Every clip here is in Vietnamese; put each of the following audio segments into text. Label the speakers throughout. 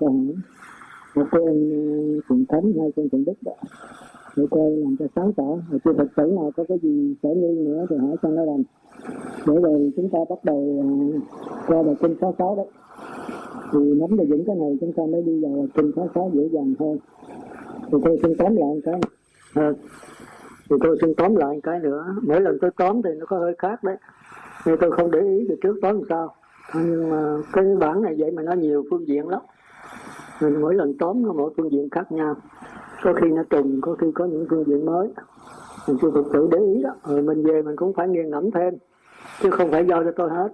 Speaker 1: con một con thượng thánh hai con thượng đức đó. Để coi làm cho sáng tỏ mà chưa thực sự nào có cái gì sở nghi nữa thì hỏi cho nó làm để rồi chúng ta bắt đầu ờ, qua bài kinh sáu sáu đấy thì nắm được những cái này chúng ta mới đi vào bài kinh sáu sáu dễ dàng hơn. Thì tôi xin tóm lại một cái. À, thì tôi xin tóm lại một cái nữa. Mỗi lần tôi tóm thì nó có hơi khác đấy. Nhưng tôi không để ý từ trước tóm làm sao. Nhưng mà cái bản này vậy mà nó nhiều phương diện lắm mình mỗi lần tóm nó mỗi phương diện khác nhau. Có khi nó trùng, có khi có những phương diện mới. Mình chưa thực sự để ý đó. Rồi mình về mình cũng phải nghiền ngẫm thêm, chứ không phải do cho tôi hết.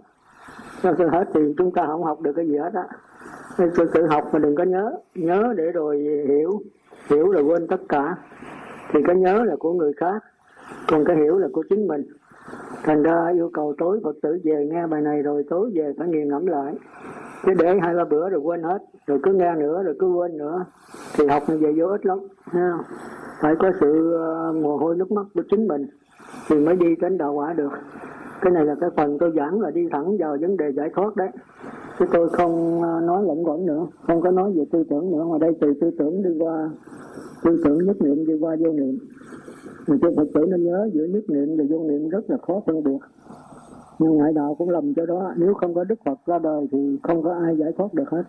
Speaker 1: Do tôi hết thì chúng ta không học được cái gì hết á. Nên tôi tự học mà đừng có nhớ nhớ để rồi hiểu. Hiểu rồi quên tất cả. Thì cái nhớ là của người khác, còn cái hiểu là của chính mình. Thành ra yêu cầu tối phật tử về nghe bài này rồi tối về phải nghiền ngẫm lại chứ để hai ba bữa rồi quên hết. Rồi cứ nghe nữa, rồi cứ quên nữa. Thì học như vậy vô ích lắm ha. phải có sự ờ, mồ hôi nước mắt của chính mình thì mới đi đến đạo quả được. Cái này là cái phần tôi giảng là đi thẳng vào vấn đề giải thoát đấy. Chứ tôi không ờ, nói lẫn quẩn nữa, không có nói về tư tưởng nữa. Mà đây từ tư tưởng đi qua, tư tưởng nhất niệm đi qua vô niệm. Mình chưa Phật tử nên nhớ giữa nhất niệm và vô niệm rất là khó phân biệt nhưng ngoại đạo cũng lầm cho đó. Nếu không có Đức Phật ra đời thì không có ai giải thoát được hết.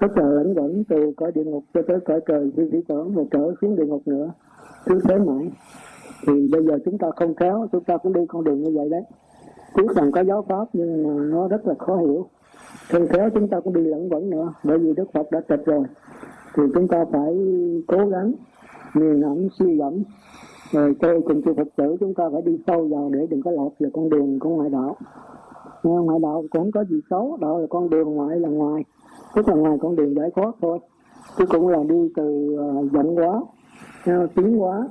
Speaker 1: Tất cả lẫn quẩn từ cõi địa ngục cho tới cõi trời, khi chỉ tưởng và trở xuống địa ngục nữa. Cứ thế mãi thì bây giờ chúng ta không khéo, chúng ta cũng đi con đường như vậy đấy. Tiếc rằng có giáo pháp nhưng mà nó rất là khó hiểu. Không khéo chúng ta cũng đi lẫn quẩn nữa, bởi vì Đức Phật đã tịch rồi. Thì chúng ta phải cố gắng nghiền ngẫm suy gẫm Ờ, rồi tôi cùng chư Phật tử chúng ta phải đi sâu vào để đừng có lọt vào con đường của ngoại đạo. Ngoại đạo cũng có gì xấu đạo là con đường ngoại là ngoài. Tức là ngoài con đường giải thoát thôi. Chứ cũng là đi từ ờ, giận quá tiến quá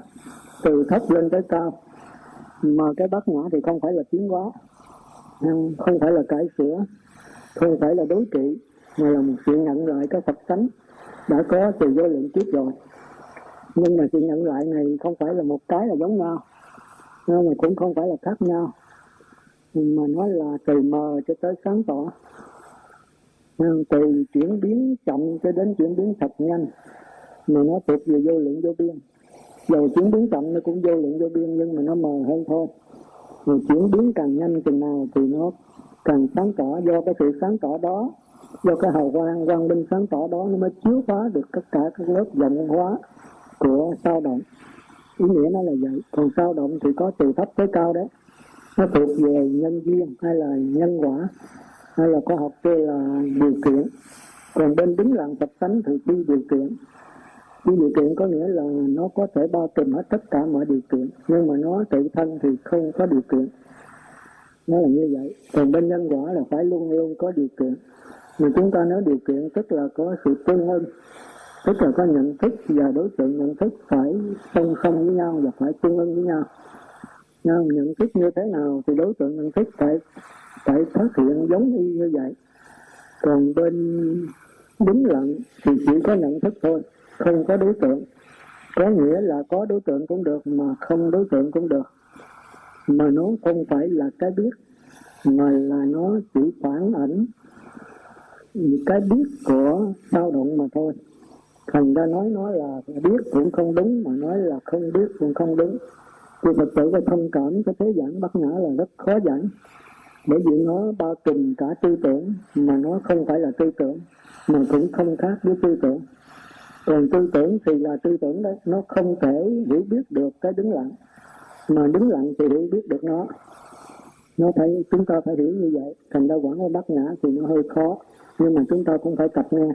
Speaker 1: từ thấp lên tới cao. Mà cái bát nhã thì không phải là tiến quá, không phải là cải sửa không phải là đối trị mà là một sự nhận lại cái Phật tánh đã có từ vô lượng trước rồi nhưng mà sự nhận lại này không phải là một cái là giống nhau. Nhưng mà cũng không phải là khác nhau. Mà nó là từ mờ cho tới sáng tỏ. Từ chuyển biến chậm cho đến chuyển biến thật nhanh, mà nó thuộc về vô lượng vô biên. Dầu chuyển biến chậm nó cũng vô lượng vô biên, nhưng mà nó mờ hơn thôi. Rồi chuyển biến càng nhanh chừng nào thì nó càng sáng tỏ. Do cái sự sáng tỏ đó, do cái hào quang quang minh sáng tỏ đó, nó mới chiếu phá được tất cả các lớp vọng hóa của sao động. Ý nghĩa nó là vậy. Còn sao động thì có từ thấp tới cao đấy nó thuộc về nhân duyên hay là nhân quả, hay là khoa học kêu là điều kiện. Còn bên đứng lặng tập tánh thì đi điều kiện. Đi điều kiện có nghĩa là nó có thể bao trùm hết tất cả mọi điều kiện, nhưng mà nó tự thân thì không có điều kiện. Nó là như vậy. Còn bên nhân quả là phải luôn luôn có điều kiện. Mà chúng ta nói điều kiện tức là có sự tương ưng tức là có nhận thức, và đối tượng nhận thức phải song song với nhau và phải tương ưng với nhau. Nhưng nhận thức như thế nào thì đối tượng nhận thức phải phải phát hiện giống y như vậy. Còn bên đúng lặng thì chỉ có nhận thức thôi, không có đối tượng. Có nghĩa là có đối tượng cũng được mà không đối tượng cũng được. Mà nó không phải là cái biết, mà là nó chỉ phản ảnh cái biết của dao động mà thôi thành ra nói nói là biết cũng không đúng, mà nói là không biết cũng không đúng. Thì Phật tử phải thông cảm cái thế giảng bắt nhã là rất khó giảng. Bởi vì nó bao trùm cả tư tưởng, mà nó không phải là tư tưởng, mà cũng không khác với tư tưởng. Còn tư tưởng thì là tư tưởng đấy, nó không thể hiểu biết được cái đứng lặng. Mà đứng lặng thì hiểu biết được nó. Nó phải, chúng ta phải hiểu như vậy. Thành ra quản nó bát nhã thì nó hơi khó, nhưng mà chúng ta cũng phải tập nghe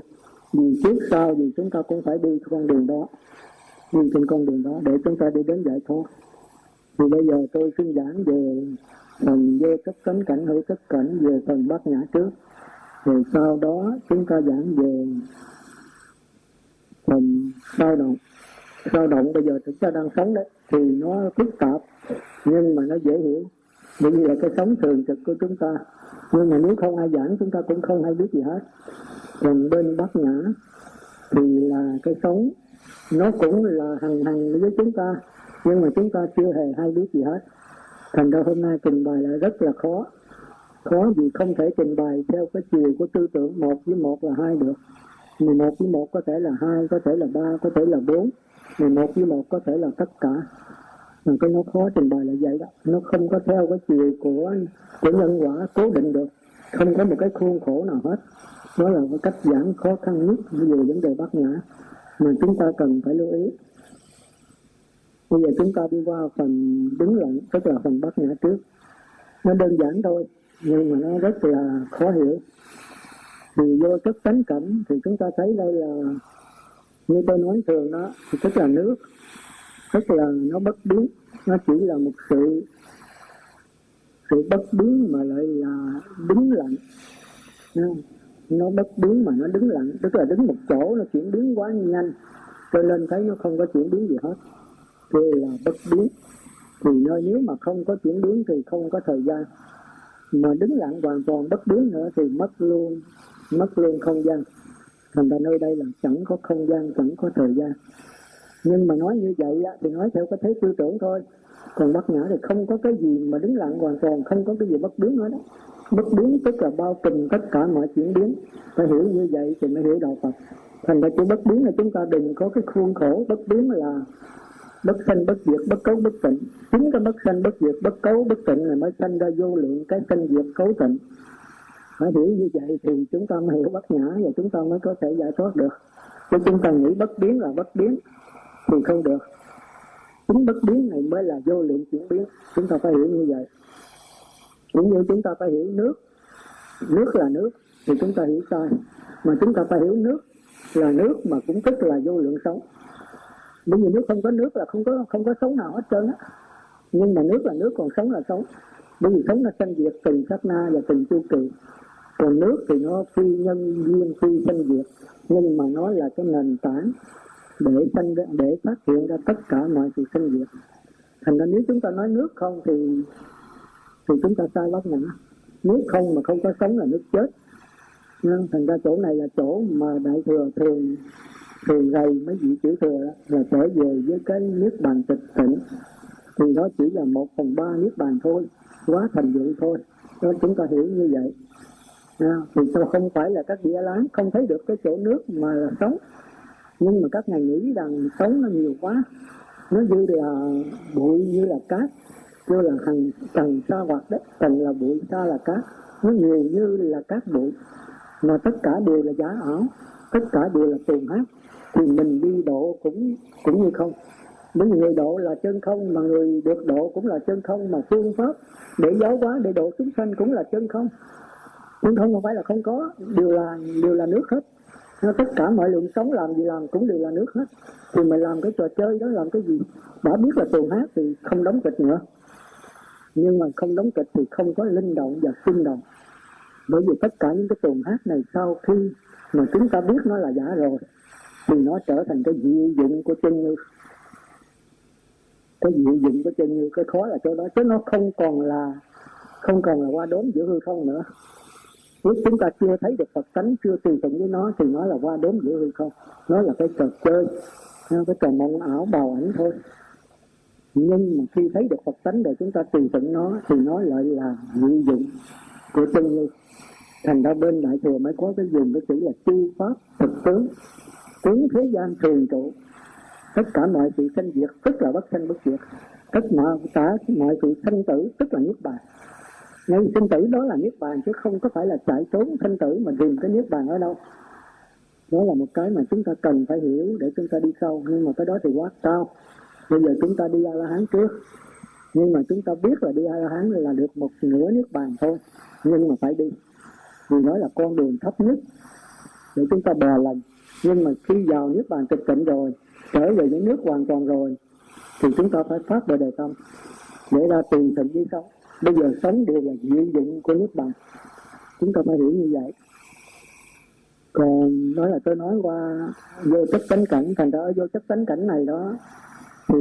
Speaker 1: vì trước sau thì chúng ta cũng phải đi con đường đó, đi trên con đường đó để chúng ta đi đến giải thoát. Thì bây giờ tôi xin giảng về phần vô cấp cấm cảnh, hữu cấp cảnh, về phần bát nhã trước. Rồi sau đó chúng ta giảng về phần sao động. Sao động bây giờ chúng ta đang sống đấy, thì nó phức tạp, nhưng mà nó dễ hiểu. Bởi vì là cái sống thường trực của chúng ta. Nhưng mà nếu không ai giảng, chúng ta cũng không hay biết gì hết còn bên bát nhã thì là cái sống. Nó cũng là hằng hằng với chúng ta, nhưng mà chúng ta chưa hề hay biết gì hết. Thành ra hôm nay trình bày là rất là khó. Khó vì không thể trình bày theo cái chiều của tư tưởng một với một là hai được. 11 với 1 có thể là hai, có thể là ba, có thể là bốn. 11 với 1 có thể là tất cả. Mà cái nó khó trình bày là vậy đó. Nó không có theo cái chiều của của nhân quả cố định được. Không có một cái khuôn khổ nào hết đó là cái cách giảm khó khăn nhất về vấn đề bát nhã, mà chúng ta cần phải lưu ý. Bây giờ chúng ta đi qua phần đứng lặng tức là phần bát nhã trước. Nó đơn giản thôi, nhưng mà nó rất là khó hiểu. Thì vô chất tánh cảnh thì chúng ta thấy đây là, như tôi nói thường đó, thì tức là nước, tức là nó bất biến. Nó chỉ là một sự sự bất biến mà lại là đứng lặng nó bất biến mà nó đứng lặng tức là đứng một chỗ nó chuyển biến quá nhanh. Cho nên thấy nó không có chuyển biến gì hết. Thì là bất biến. Thì nơi nếu mà không có chuyển biến thì không có thời gian. Mà đứng lặng hoàn toàn bất biến nữa thì mất luôn mất luôn không gian. Thành ra nơi đây là chẳng có không gian chẳng có thời gian. Nhưng mà nói như vậy á, thì nói theo cái thế tư tưởng thôi. Còn bất nhã thì không có cái gì mà đứng lặng hoàn toàn không có cái gì bất biến nữa đó bất biến tức là bao trùm tất cả mọi chuyển biến. Phải hiểu như vậy thì mới hiểu đạo Phật. Thành ra chữ bất biến là chúng ta đừng có cái khuôn khổ. Bất biến là bất sanh, bất diệt, bất cấu, bất tịnh. Chính cái bất sanh, bất diệt, bất cấu, bất tịnh này mới sanh ra vô lượng cái sanh diệt cấu tịnh. Phải hiểu như vậy thì chúng ta mới hiểu bất nhã và chúng ta mới có thể giải thoát được. Chứ chúng ta nghĩ bất biến là bất biến thì không được. Chính bất biến này mới là vô lượng chuyển biến. Chúng ta phải hiểu như vậy cũng như chúng ta phải hiểu nước. Nước là nước, thì chúng ta hiểu sai mà chúng ta phải hiểu nước là nước mà cũng tức là vô lượng sống. Bởi vì nước không có nước là không có không có sống nào hết trơn á. Nhưng mà nước là nước, còn sống là sống. Bởi vì sống là sanh diệt từng sát na và từng chu kỳ. Còn nước thì nó phi nhân duyên, phi sanh diệt. Nhưng mà nó là cái nền tảng để sanh để phát hiện ra tất cả mọi sự sanh diệt. Thành ra nếu chúng ta nói nước không thì thì chúng ta sai bát nhã nước không mà không có sống là nước chết. Nên thành ra chỗ này là chỗ mà đại thừa thường thường gầy mấy vị chữ thừa đó, là trở về với cái niết bàn tịch tỉnh thì đó chỉ là một phần ba niết bàn thôi quá thành dụng thôi. Đó chúng ta hiểu như vậy. À, thì sao không phải là các địa láng không thấy được cái chỗ nước mà là sống? Nhưng mà các ngài nghĩ rằng sống nó nhiều quá. Nó như là bụi như là cát như là hàng trần sa hoạt đất trần là bụi sa là cát. Nó nhiều như là cát bụi, mà tất cả đều là giả ảo, tất cả đều là tuồng hát thì mình đi độ cũng cũng như không. Những người độ là chân không, mà người được độ cũng là chân không, mà phương pháp để giáo hóa, để độ chúng sanh cũng là chân không. Chân không không phải là không có, đều là đều là nước hết. Nó tất cả mọi lượng sống làm gì làm cũng đều là nước hết. Thì mình làm cái trò chơi đó, làm cái gì, đã biết là tuồng hát thì không đóng kịch nữa nhưng mà không đóng kịch thì không có linh động và sinh động. Bởi vì tất cả những cái tuồng hát này sau khi mà chúng ta biết nó là giả rồi, thì nó trở thành cái diệu dụng của chân như cái diệu dụng của chân như cái khó là chỗ đó, chứ nó không còn là, không còn là qua đốn giữa hư không nữa. Nếu chúng ta chưa thấy được Phật tánh, chưa tùy thuận với nó, thì nó là qua đốn giữa hư không. Nó là cái trò chơi, nó cái trò mộng ảo bào ảnh thôi nhưng mà khi thấy được Phật tánh rồi, chúng ta tùy tận nó thì nó lại là dự dụng của chân như thành ra bên đại thừa mới có cái dùng cái chữ là tư pháp thực tướng tướng thế gian thường trụ. Tất cả mọi sự sanh diệt, tức là bất sanh bất diệt. Tất mọi cả mọi sự sanh tử, tức là niết bàn. Ngay sinh tử đó là niết bàn, chứ không có phải là chạy trốn sanh tử mà tìm cái niết bàn ở đâu. Đó là một cái mà chúng ta cần phải hiểu để chúng ta đi sâu. Nhưng mà cái đó thì quá cao bây giờ chúng ta đi a la hán trước. Nhưng mà chúng ta biết là đi a la hán là được một nửa nước bàn thôi, nhưng mà phải đi. Vì nói là con đường thấp nhất để chúng ta bò lần nhưng mà khi vào nước bàn tịch tịnh rồi, trở về những nước hoàn toàn rồi, thì chúng ta phải phát bờ đề tâm để ra tùy thịnh với sống. Bây giờ sống đều là diệu dụng của nước bàn. Chúng ta phải hiểu như vậy. Còn nói là tôi nói qua vô chất tánh cảnh, thành ra ở vô chất tánh cảnh này đó thì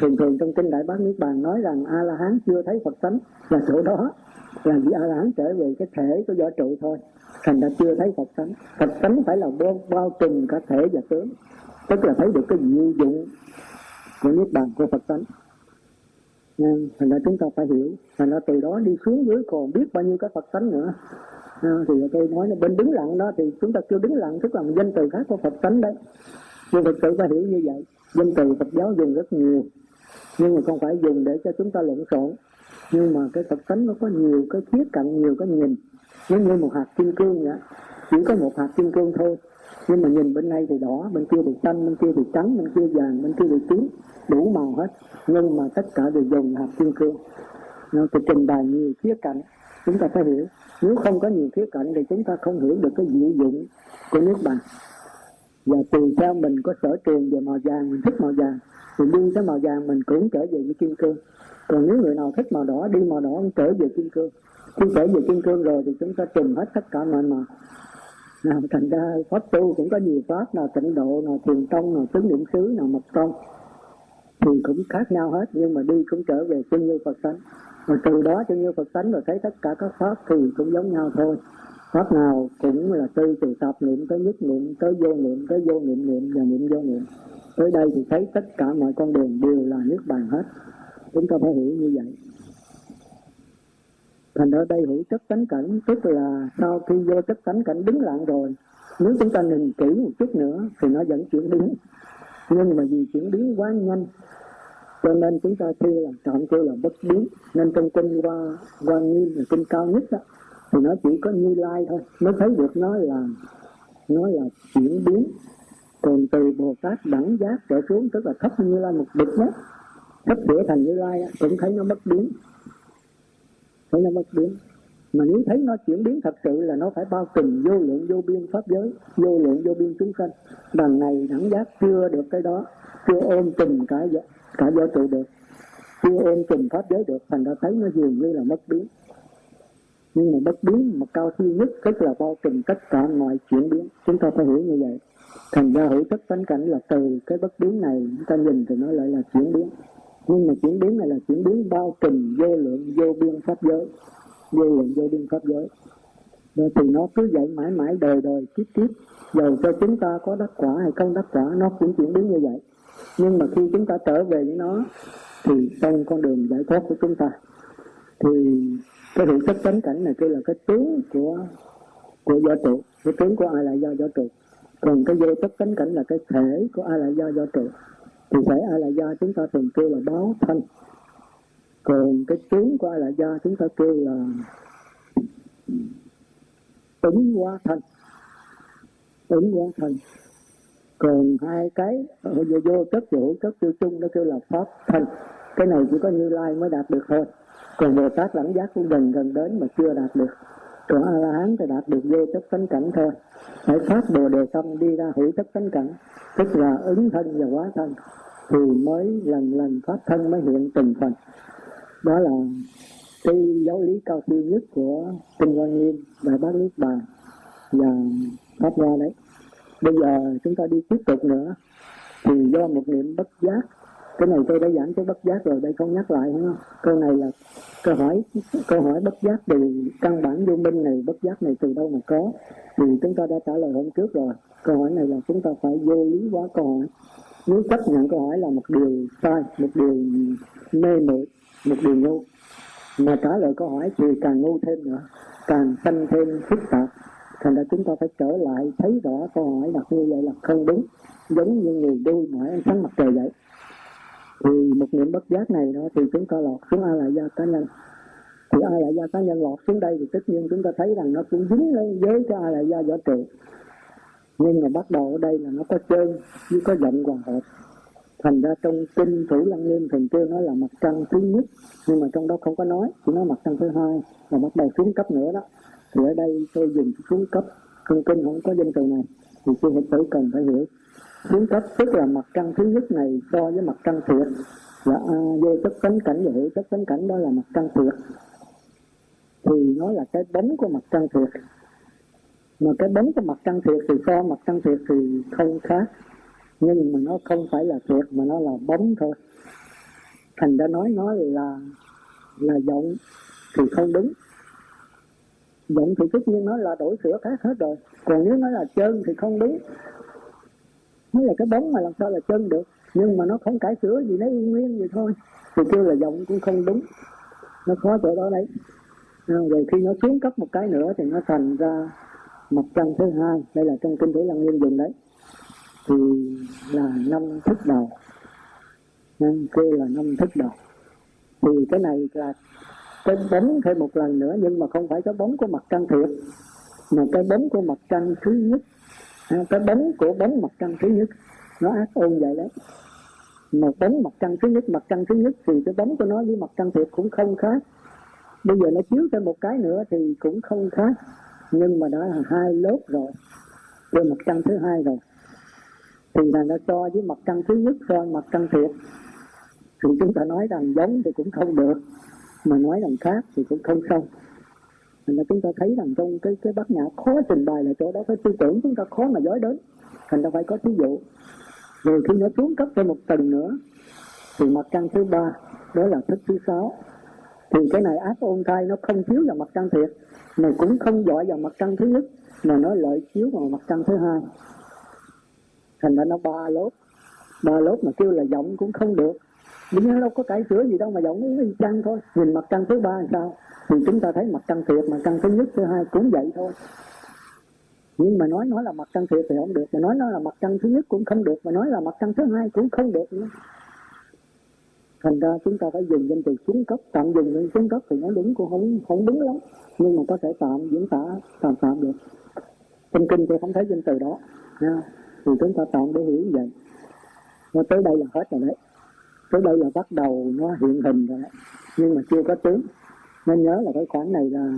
Speaker 1: thường thường trong kinh đại bác niết bàn nói rằng a la hán chưa thấy phật tánh là chỗ đó. Là vì a la hán trở về cái thể của võ trụ thôi thành ra chưa thấy phật tánh. Phật tánh phải là bao, bao trùm cả thể và tướng tức là thấy được cái diệu dụng của niết bàn của phật tánh. Nên thành ra chúng ta phải hiểu. Thành ra từ đó đi xuống dưới còn biết bao nhiêu cái phật tánh nữa. À, thì tôi nói là bên đứng lặng đó thì chúng ta kêu đứng lặng tức là một danh từ khác của Phật tánh đấy. Nhưng thực sự phải hiểu như vậy danh từ Phật giáo dùng rất nhiều, nhưng mà không phải dùng để cho chúng ta lộn xộn. Nhưng mà cái Phật tánh nó có nhiều cái khía cạnh, nhiều cái nhìn. Giống như một hạt kim cương vậy chỉ có một hạt kim cương thôi. Nhưng mà nhìn bên này thì đỏ, bên kia thì xanh, bên kia thì trắng, bên kia vàng, bên kia thì tím. Đủ màu hết. Nhưng mà tất cả đều dùng hạt kim cương. Nó thì trình bày nhiều khía cạnh. Chúng ta phải hiểu. Nếu không có nhiều khía cạnh thì chúng ta không hiểu được cái diệu dụng của nước bàn và tùy theo mình có sở trường về màu vàng, mình thích màu vàng. Thì đi tới màu vàng mình cũng trở về với kim cương. Còn nếu người nào thích màu đỏ, đi màu đỏ cũng trở về kim cương. Khi trở về kim cương rồi thì chúng ta trùm hết tất cả mọi màu. Nào, thành ra pháp tu cũng có nhiều pháp, nào tịnh độ, nào thiền tông, nào tướng niệm xứ, nào mật tông. Thì cũng khác nhau hết, nhưng mà đi cũng trở về chân như phật tánh và từ đó chân như phật tánh rồi thấy tất cả các pháp thì cũng giống nhau thôi pháp nào cũng là tư từ tập niệm tới nhất niệm, tới vô niệm, tới vô niệm niệm và niệm vô niệm. Tới đây thì thấy tất cả mọi con đường đều là nước bàn hết. Chúng ta phải hiểu như vậy. Thành ra đây hữu chất tánh cảnh, tức là sau khi vô chất tánh cảnh đứng lặng rồi, nếu chúng ta nhìn kỹ một chút nữa thì nó vẫn chuyển biến. Nhưng mà vì chuyển biến quá nhanh, cho nên chúng ta kêu là trọng kêu là bất biến. Nên trong kinh qua qua nghiêm là kinh cao nhất đó thì nó chỉ có như lai thôi. Mới thấy được nó là nó là chuyển biến còn từ bồ tát đẳng giác trở xuống tức là thấp như lai, một bậc nhất. Thấp sửa thành như lai cũng thấy nó mất biến. Thấy nó mất biến. Mà nếu thấy nó chuyển biến thật sự là nó phải bao trùm vô lượng vô biên pháp giới, vô lượng vô biên chúng sanh. Đằng này đẳng giác chưa được cái đó, chưa ôm trùm cả cả vũ trụ được, chưa ôm trùm pháp giới được, thành ra thấy nó dường như là mất biến nhưng mà bất biến mà cao siêu nhất tức là bao trùm tất cả mọi chuyển biến. Chúng ta phải hiểu như vậy. Thành ra hữu tất tánh cảnh là từ cái bất biến này chúng ta nhìn thì nó lại là chuyển biến. Nhưng mà chuyển biến này là chuyển biến bao trùm vô lượng, vô biên pháp giới. Vô lượng, vô biên pháp giới. Rồi thì nó cứ vậy mãi mãi, đời đời, kiếp kiếp. Dầu cho chúng ta có đắc quả hay không đắc quả, nó cũng chuyển biến như vậy. Nhưng mà khi chúng ta trở về với nó, thì trong con đường giải thoát của chúng ta, thì cái hữu chất tánh cảnh này kia là cái tướng của của võ trụ. Cái tướng của ai là do võ trụ. Còn cái vô chất tánh cảnh là cái thể của ai là do võ trụ. Thì thể ai là do chúng ta thường kêu là báo thân còn cái tướng của ai là do chúng ta kêu là ứng hóa thân ứng hóa thân còn hai cái vô, vô chất vô chất tiêu chung nó kêu là pháp thân cái này chỉ có như lai mới đạt được thôi còn bồ tát lãnh giác cũng gần gần đến mà chưa đạt được. Còn a la hán thì đạt được vô chất tánh cảnh thôi. Phải phát bồ đề tâm đi ra hữu chất tánh cảnh. Tức là ứng thân và hóa thân. Thì mới lần lần phát thân mới hiện từng phần. Đó là cái giáo lý cao siêu nhất của kinh quan nghiêm và bác niết bàn và pháp hoa đấy. Bây giờ chúng ta đi tiếp tục nữa. Thì do một niệm bất giác cái này tôi đã giảng cái bất giác rồi, đây không nhắc lại không câu này là câu hỏi câu hỏi bất giác từ căn bản vô minh này, bất giác này từ đâu mà có? Thì chúng ta đã trả lời hôm trước rồi. Câu hỏi này là chúng ta phải vô lý hóa câu hỏi. Nếu chấp nhận câu hỏi là một điều sai, một điều mê muội, một điều ngu. Mà trả lời câu hỏi thì càng ngu thêm nữa, càng sanh thêm phức tạp. Thành ra chúng ta phải trở lại thấy rõ câu hỏi đặt như vậy là không đúng, giống như người đuôi mỏi ánh sáng mặt trời vậy thì một niệm bất giác này đó thì chúng ta lọt xuống a lại gia cá nhân. Thì a lại gia cá nhân lọt xuống đây thì tất nhiên chúng ta thấy rằng nó cũng dính lên với cái a lại gia võ trụ. Nhưng mà bắt đầu ở đây là nó có trơn chứ có giận hòa hợp. Thành ra trong kinh thủ lăng nghiêm thường kêu nó là mặt trăng thứ nhất, nhưng mà trong đó không có nói, chỉ nói mặt trăng thứ hai và bắt đầu xuống cấp nữa đó. Thì ở đây tôi dùng xuống cấp, trong kinh không có danh từ này, thì sư phật tử cần phải hiểu biến cấp tức là mặt trăng thứ nhất này so với mặt trăng thiệt và a, vô chất tánh cảnh và hữu chất tánh cảnh, đó là mặt trăng thiệt thì nó là cái bóng của mặt trăng thiệt mà cái bóng của mặt trăng thiệt thì so mặt trăng thiệt thì không khác. Nhưng mà nó không phải là thiệt mà nó là bóng thôi. Thành ra nói nói là là giọng thì không đúng. Giọng thì tất nhiên nó là đổi sửa khác hết rồi. Còn nếu nói là chân thì không đúng nó là cái bóng mà làm sao là chân được. Nhưng mà nó không cải sửa gì, nó yên nguyên vậy thôi. Thì kêu là giọng cũng không đúng. Nó khó chỗ đó đấy. À, rồi khi nó xuống cấp một cái nữa thì nó thành ra mặt trăng thứ hai. Đây là trong kinh tế lăng nghiêm dùng đấy. Thì là năm thức đầu. Nên kêu là năm thức đầu. Thì cái này là cái bóng thêm một lần nữa, nhưng mà không phải cái bóng của mặt trăng thiệt, mà cái bóng của mặt trăng thứ nhất cái bóng của bóng mặt trăng thứ nhất. Nó ác ôn vậy đấy. Mà bóng mặt trăng thứ nhất, mặt trăng thứ nhất thì cái bóng của nó với mặt trăng thiệt cũng không khác. Bây giờ nó chiếu thêm một cái nữa thì cũng không khác. Nhưng mà đã là hai lớp rồi. Trên mặt trăng thứ hai rồi. Thì là nó so với mặt trăng thứ nhất so mặt trăng thiệt. Thì chúng ta nói rằng giống thì cũng không được. Mà nói rằng khác thì cũng không xong thành ra chúng ta thấy rằng trong cái cái bát nhã khó trình bày là chỗ đó cái tư tưởng chúng ta khó mà dối đến. Thành ra phải có thí dụ. Rồi khi nó xuống cấp thêm một tầng nữa, thì mặt trăng thứ ba, đó là thức thứ sáu. Thì cái này ác ôn thai nó không chiếu vào mặt trăng thiệt, mà cũng không dọi vào mặt trăng thứ nhất, mà nó lợi chiếu vào mặt trăng thứ hai. Thành ra nó ba lốt. Ba lốt mà kêu là giọng cũng không được. Nhưng vì nó đâu có cải sửa gì đâu mà giọng y chang thôi. Nhìn mặt trăng thứ ba làm sao? Thì chúng ta thấy mặt trăng thiệt mặt trăng thứ nhất, thứ hai cũng vậy thôi. Nhưng mà nói nó là mặt trăng thiệt thì không được, mà nói nó là mặt trăng thứ nhất cũng không được, mà nói là mặt trăng thứ hai cũng không được nữa. Thành ra chúng ta phải dùng danh từ xuống cấp tạm dùng danh xuống cấp thì nó đúng cũng không không đúng lắm. Nhưng mà có thể tạm diễn tả, tạm tạm được. Trong kinh tôi không thấy danh từ đó nha thì chúng ta tạm để hiểu như vậy. Và tới đây là hết rồi đấy. Tới đây là bắt đầu nó hiện hình rồi đấy. Nhưng mà chưa có tướng nên nhớ là cái khoảng này là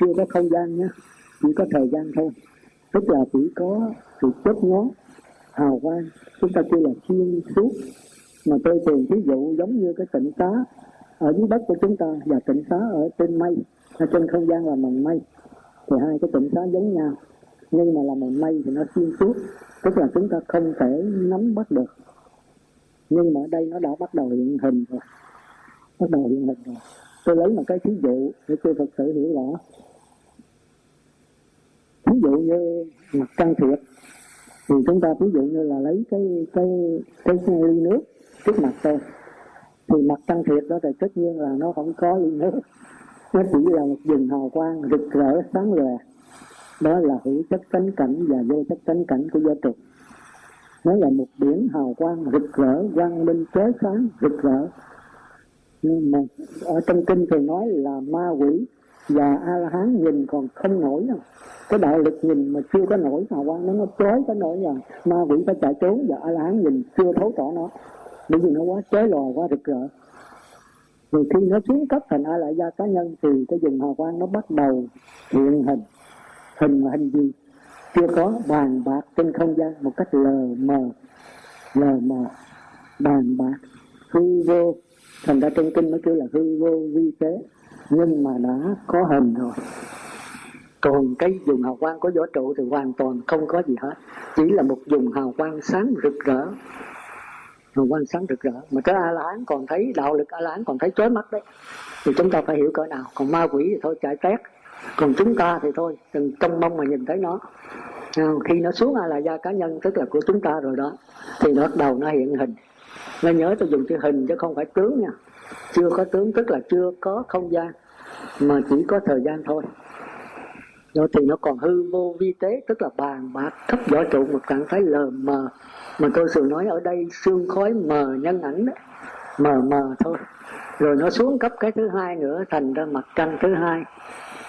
Speaker 1: chưa có không gian nhé, chỉ có thời gian thôi. Tức là chỉ có sự chớp ngó, hào quang, chúng ta kêu là xuyên suốt mà tôi thường ví dụ giống như cái tịnh xá ở dưới đất của chúng ta và tịnh xá ở trên mây, ở trên không gian là màn mây. Thì hai cái tịnh xá giống nhau, nhưng mà là màn mây thì nó xuyên suốt tức là chúng ta không thể nắm bắt được. Nhưng mà ở đây nó đã bắt đầu hiện hình rồi, bắt đầu hiện hình rồi tôi lấy một cái thí dụ để tôi thật sự hiểu rõ. Ví dụ như mặt trăng thiệt thì chúng ta ví dụ như là lấy cái cái cái, cái ly nước trước mặt tôi. Thì mặt trăng thiệt đó thì tất nhiên là nó không có ly nước. Nó chỉ là một vùng hào quang rực rỡ sáng lòe. Đó là hữu chất tánh cảnh và vô chất tánh cảnh của vô trục nó là một biển hào quang rực rỡ quang minh chói sáng rực rỡ nhưng mà ở trong kinh thì nói là ma quỷ và a la hán nhìn còn không nổi đâu. Cái đạo lực nhìn mà chưa có nổi, hào quang nó nó chói cái nổi là ma quỷ phải chạy trốn và a la hán nhìn chưa thấu tỏ nó. Bởi vì nó quá chói lò, quá rực rỡ. Rồi khi nó xuống cấp thành a lại gia cá nhân thì cái dùng hào quang nó bắt đầu hiện hình. Hình là hình gì? Chưa có bàn bạc trên không gian, một cách lờ mờ lờ mờ, bàn bạc. Hư vô thành ra trong kinh nó kêu là hư vô vi tế. Nhưng mà đã có hình rồi. Còn cái dùng hào quang của võ trụ thì hoàn toàn không có gì hết. Chỉ là một dùng hào quang sáng rực rỡ. Hào quang sáng rực rỡ. Mà cái a la hán còn thấy, đạo lực a la hán còn thấy chói mắt đấy. Thì chúng ta phải hiểu cỡ nào. Còn ma quỷ thì thôi, chạy tét. Còn chúng ta thì thôi, đừng trông mong mà nhìn thấy nó. Khi nó xuống a la gia cá nhân, tức là của chúng ta rồi đó, thì nó bắt đầu nó hiện hình nó nhớ tôi dùng chữ hình chứ không phải tướng nha. Chưa có tướng, tức là chưa có không gian, mà chỉ có thời gian thôi. Rồi thì nó còn hư vô vi tế, tức là bàn bạc thấp võ trụ, một trạng thái lờ mờ. Mà tôi thường nói ở đây, xương khói mờ nhân ảnh đó, mờ mờ thôi. Rồi nó xuống cấp cái thứ hai nữa, thành ra mặt trăng thứ hai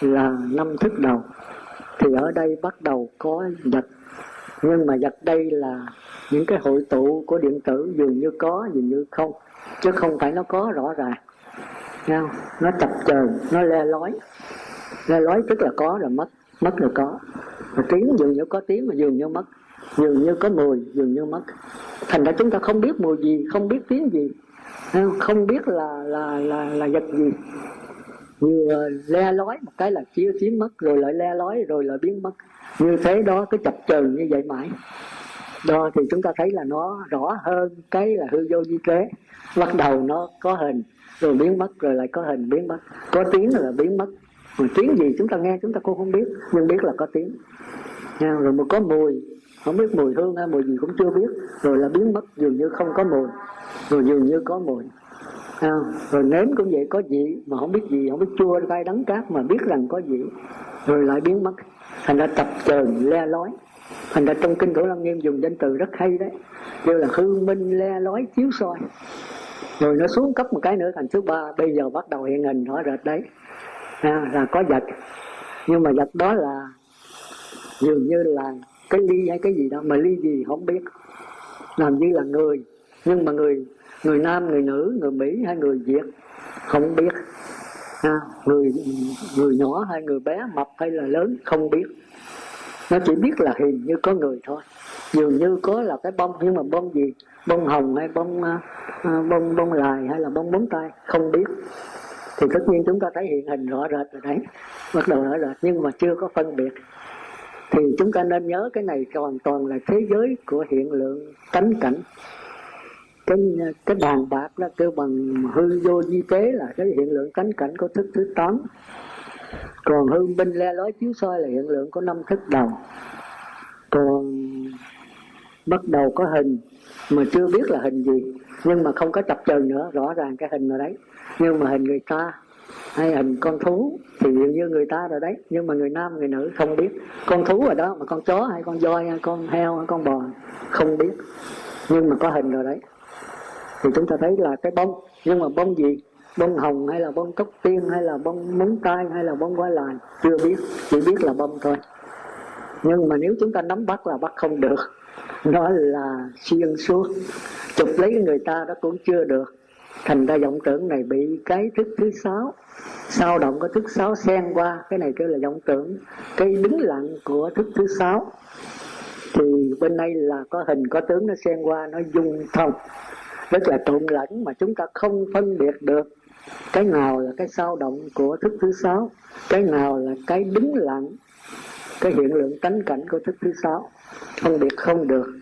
Speaker 1: là năm thức đầu. Thì ở đây bắt đầu có vật. Nhưng mà vật đây là những cái hội tụ của điện tử dường như có, dường như không. Chứ không phải nó có rõ ràng. Nghe không? nó chập chờn, nó le lói. Le lói tức là có rồi mất mất rồi có. Mà tiếng dường như có tiếng mà dường như mất. Dường như có mùi, dường như mất. Thành ra chúng ta không biết mùi gì, không biết tiếng gì. Không? Biết là là là là vật gì. Vừa le lói một cái là chia chiếm mất, rồi lại le lói, rồi lại biến mất. Như thế đó cái chập chờn như vậy mãi đó thì chúng ta thấy là nó rõ hơn cái là hư vô di kế bắt đầu nó có hình rồi biến mất rồi lại có hình biến mất. Có tiếng là biến mất. Mà tiếng gì chúng ta nghe chúng ta cũng không biết nhưng biết là có tiếng. Nha, rồi một có mùi không biết mùi hương hay mùi gì cũng chưa biết rồi là biến mất dường như không có mùi rồi dường như có mùi. À, rồi nếm cũng vậy có vị mà không biết gì không biết chua cay đắng cát mà biết rằng có vị rồi lại biến mất. Thành ra tập chờn le lói thành ra trong kinh thủ lăng nghiêm dùng danh từ rất hay đấy. Kêu là hư minh le lói chiếu soi. Rồi nó xuống cấp một cái nữa thành thứ ba bây giờ bắt đầu hiện hình rõ rệt đấy. À, là có vật nhưng mà vật đó là dường như là cái ly hay cái gì đó mà ly gì không biết. Làm như là người. Nhưng mà người người nam người nữ người mỹ hay người việt không biết. À, người người nhỏ hay người bé mập hay là lớn không biết nó chỉ biết là hình như có người thôi. Dường như có là cái bông, nhưng mà bông gì? Bông hồng hay bông à, à, bông bông lài hay là bông bóng tay? Không biết. Thì tất nhiên chúng ta thấy hiện hình rõ rệt rồi đấy. Bắt đầu rõ rệt, nhưng mà chưa có phân biệt. Thì chúng ta nên nhớ cái này hoàn toàn là thế giới của hiện lượng tánh cảnh. Cái cái bàn bạc đó kêu bằng hư vô di tế là cái hiện lượng tánh cảnh của thức thứ tám còn hương binh le lói chiếu soi là hiện lượng của năm thức đầu. Còn bắt đầu có hình, mà chưa biết là hình gì, nhưng mà không có chập chờn nữa, rõ ràng cái hình rồi đấy. Nhưng mà hình người ta hay hình con thú thì dường như người ta rồi đấy. Nhưng mà người nam, người nữ không biết. Con thú rồi đó mà con chó hay con voi hay con heo hay con bò, không biết. Nhưng mà có hình rồi đấy. Thì chúng ta thấy là cái bông. Nhưng mà bông gì? Bông hồng hay là bông cốc tiên hay là bông móng tay hay là bông hoa lài, chưa biết, chỉ biết là bông thôi. Nhưng mà nếu chúng ta nắm bắt là bắt không được. Nó là xuyên suốt. Chụp lấy người ta đó cũng chưa được. Thành ra vọng tưởng này bị cái thức thứ sáu. Sao động có thức sáu xen qua, cái này kêu là vọng tưởng. Cái đứng lặng của thức thứ sáu. Thì bên đây là có hình, có tướng nó xen qua, nó dung thông. Rất là trộn lẫn mà chúng ta không phân biệt được cái nào là cái sao động của thức thứ sáu. Cái nào là cái đứng lặng cái hiện lượng tánh cảnh của thức thứ sáu. Phân biệt không được.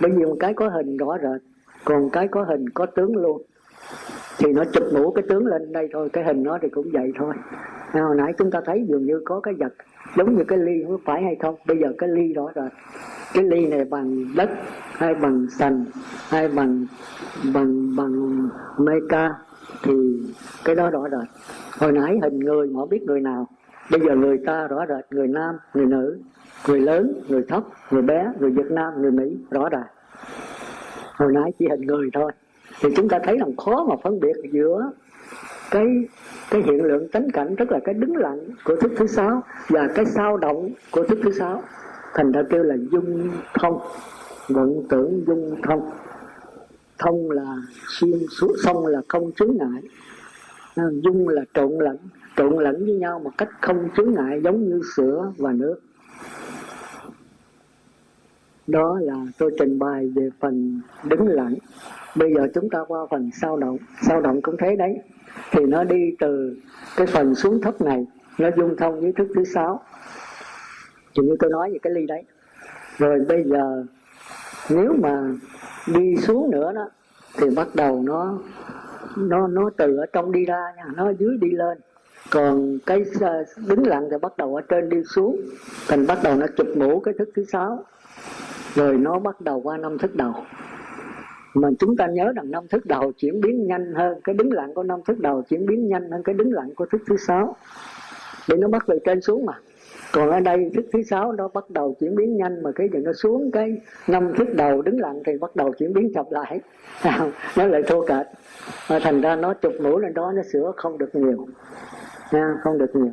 Speaker 1: Bởi vì một cái có hình rõ rệt còn cái có hình có tướng luôn. Thì nó chụp mũ cái tướng lên đây thôi cái hình nó thì cũng vậy thôi. À, hồi nãy chúng ta thấy dường như có cái vật giống như cái ly có phải hay không? Bây giờ cái ly rõ rệt. Cái ly này bằng đất hay bằng sành hay bằng bằng bằng meca thì cái đó rõ rệt. Hồi nãy hình người mà biết người nào. Bây giờ người ta rõ rệt, người nam, người nữ, người lớn, người thấp, người bé, người việt nam, người mỹ, rõ ràng hồi nãy chỉ hình người thôi. Thì chúng ta thấy rằng khó mà phân biệt giữa cái cái hiện lượng tánh cảnh, tức là cái đứng lặng của thức thứ sáu và cái sao động của thức thứ sáu. Thành ra kêu là dung thông vận tưởng dung thông thông là xuyên suốt sông là không chướng ngại. À, dung là trộn lẫn trộn lẫn với nhau một cách không chướng ngại giống như sữa và nước. Đó là tôi trình bày về phần đứng lặng. Bây giờ chúng ta qua phần sao động. Sao động cũng thấy đấy. Thì nó đi từ cái phần xuống thấp này, nó dung thông với thức thứ sáu. Thì như tôi nói về cái ly đấy. Rồi bây giờ nếu mà đi xuống nữa đó, thì bắt đầu nó nó nó từ ở trong đi ra nha, nó ở dưới đi lên. Còn cái ờ, đứng lặng thì bắt đầu ở trên đi xuống, thành bắt đầu nó chụp mũ cái thức thứ sáu. Rồi nó bắt đầu qua năm thức đầu. Mà chúng ta nhớ rằng năm thức đầu chuyển biến nhanh hơn, cái đứng lặng của năm thức đầu chuyển biến nhanh hơn cái đứng lặng của thức thứ sáu. Để nó bắt từ trên xuống mà còn ở đây thức thứ sáu nó bắt đầu chuyển biến nhanh mà cái giờ nó xuống cái năm thức đầu đứng lặng thì bắt đầu chuyển biến chậm lại. Nó lại thua kệch thành ra nó chụp mũi lên đó nó sửa không được nhiều. Nha không được nhiều.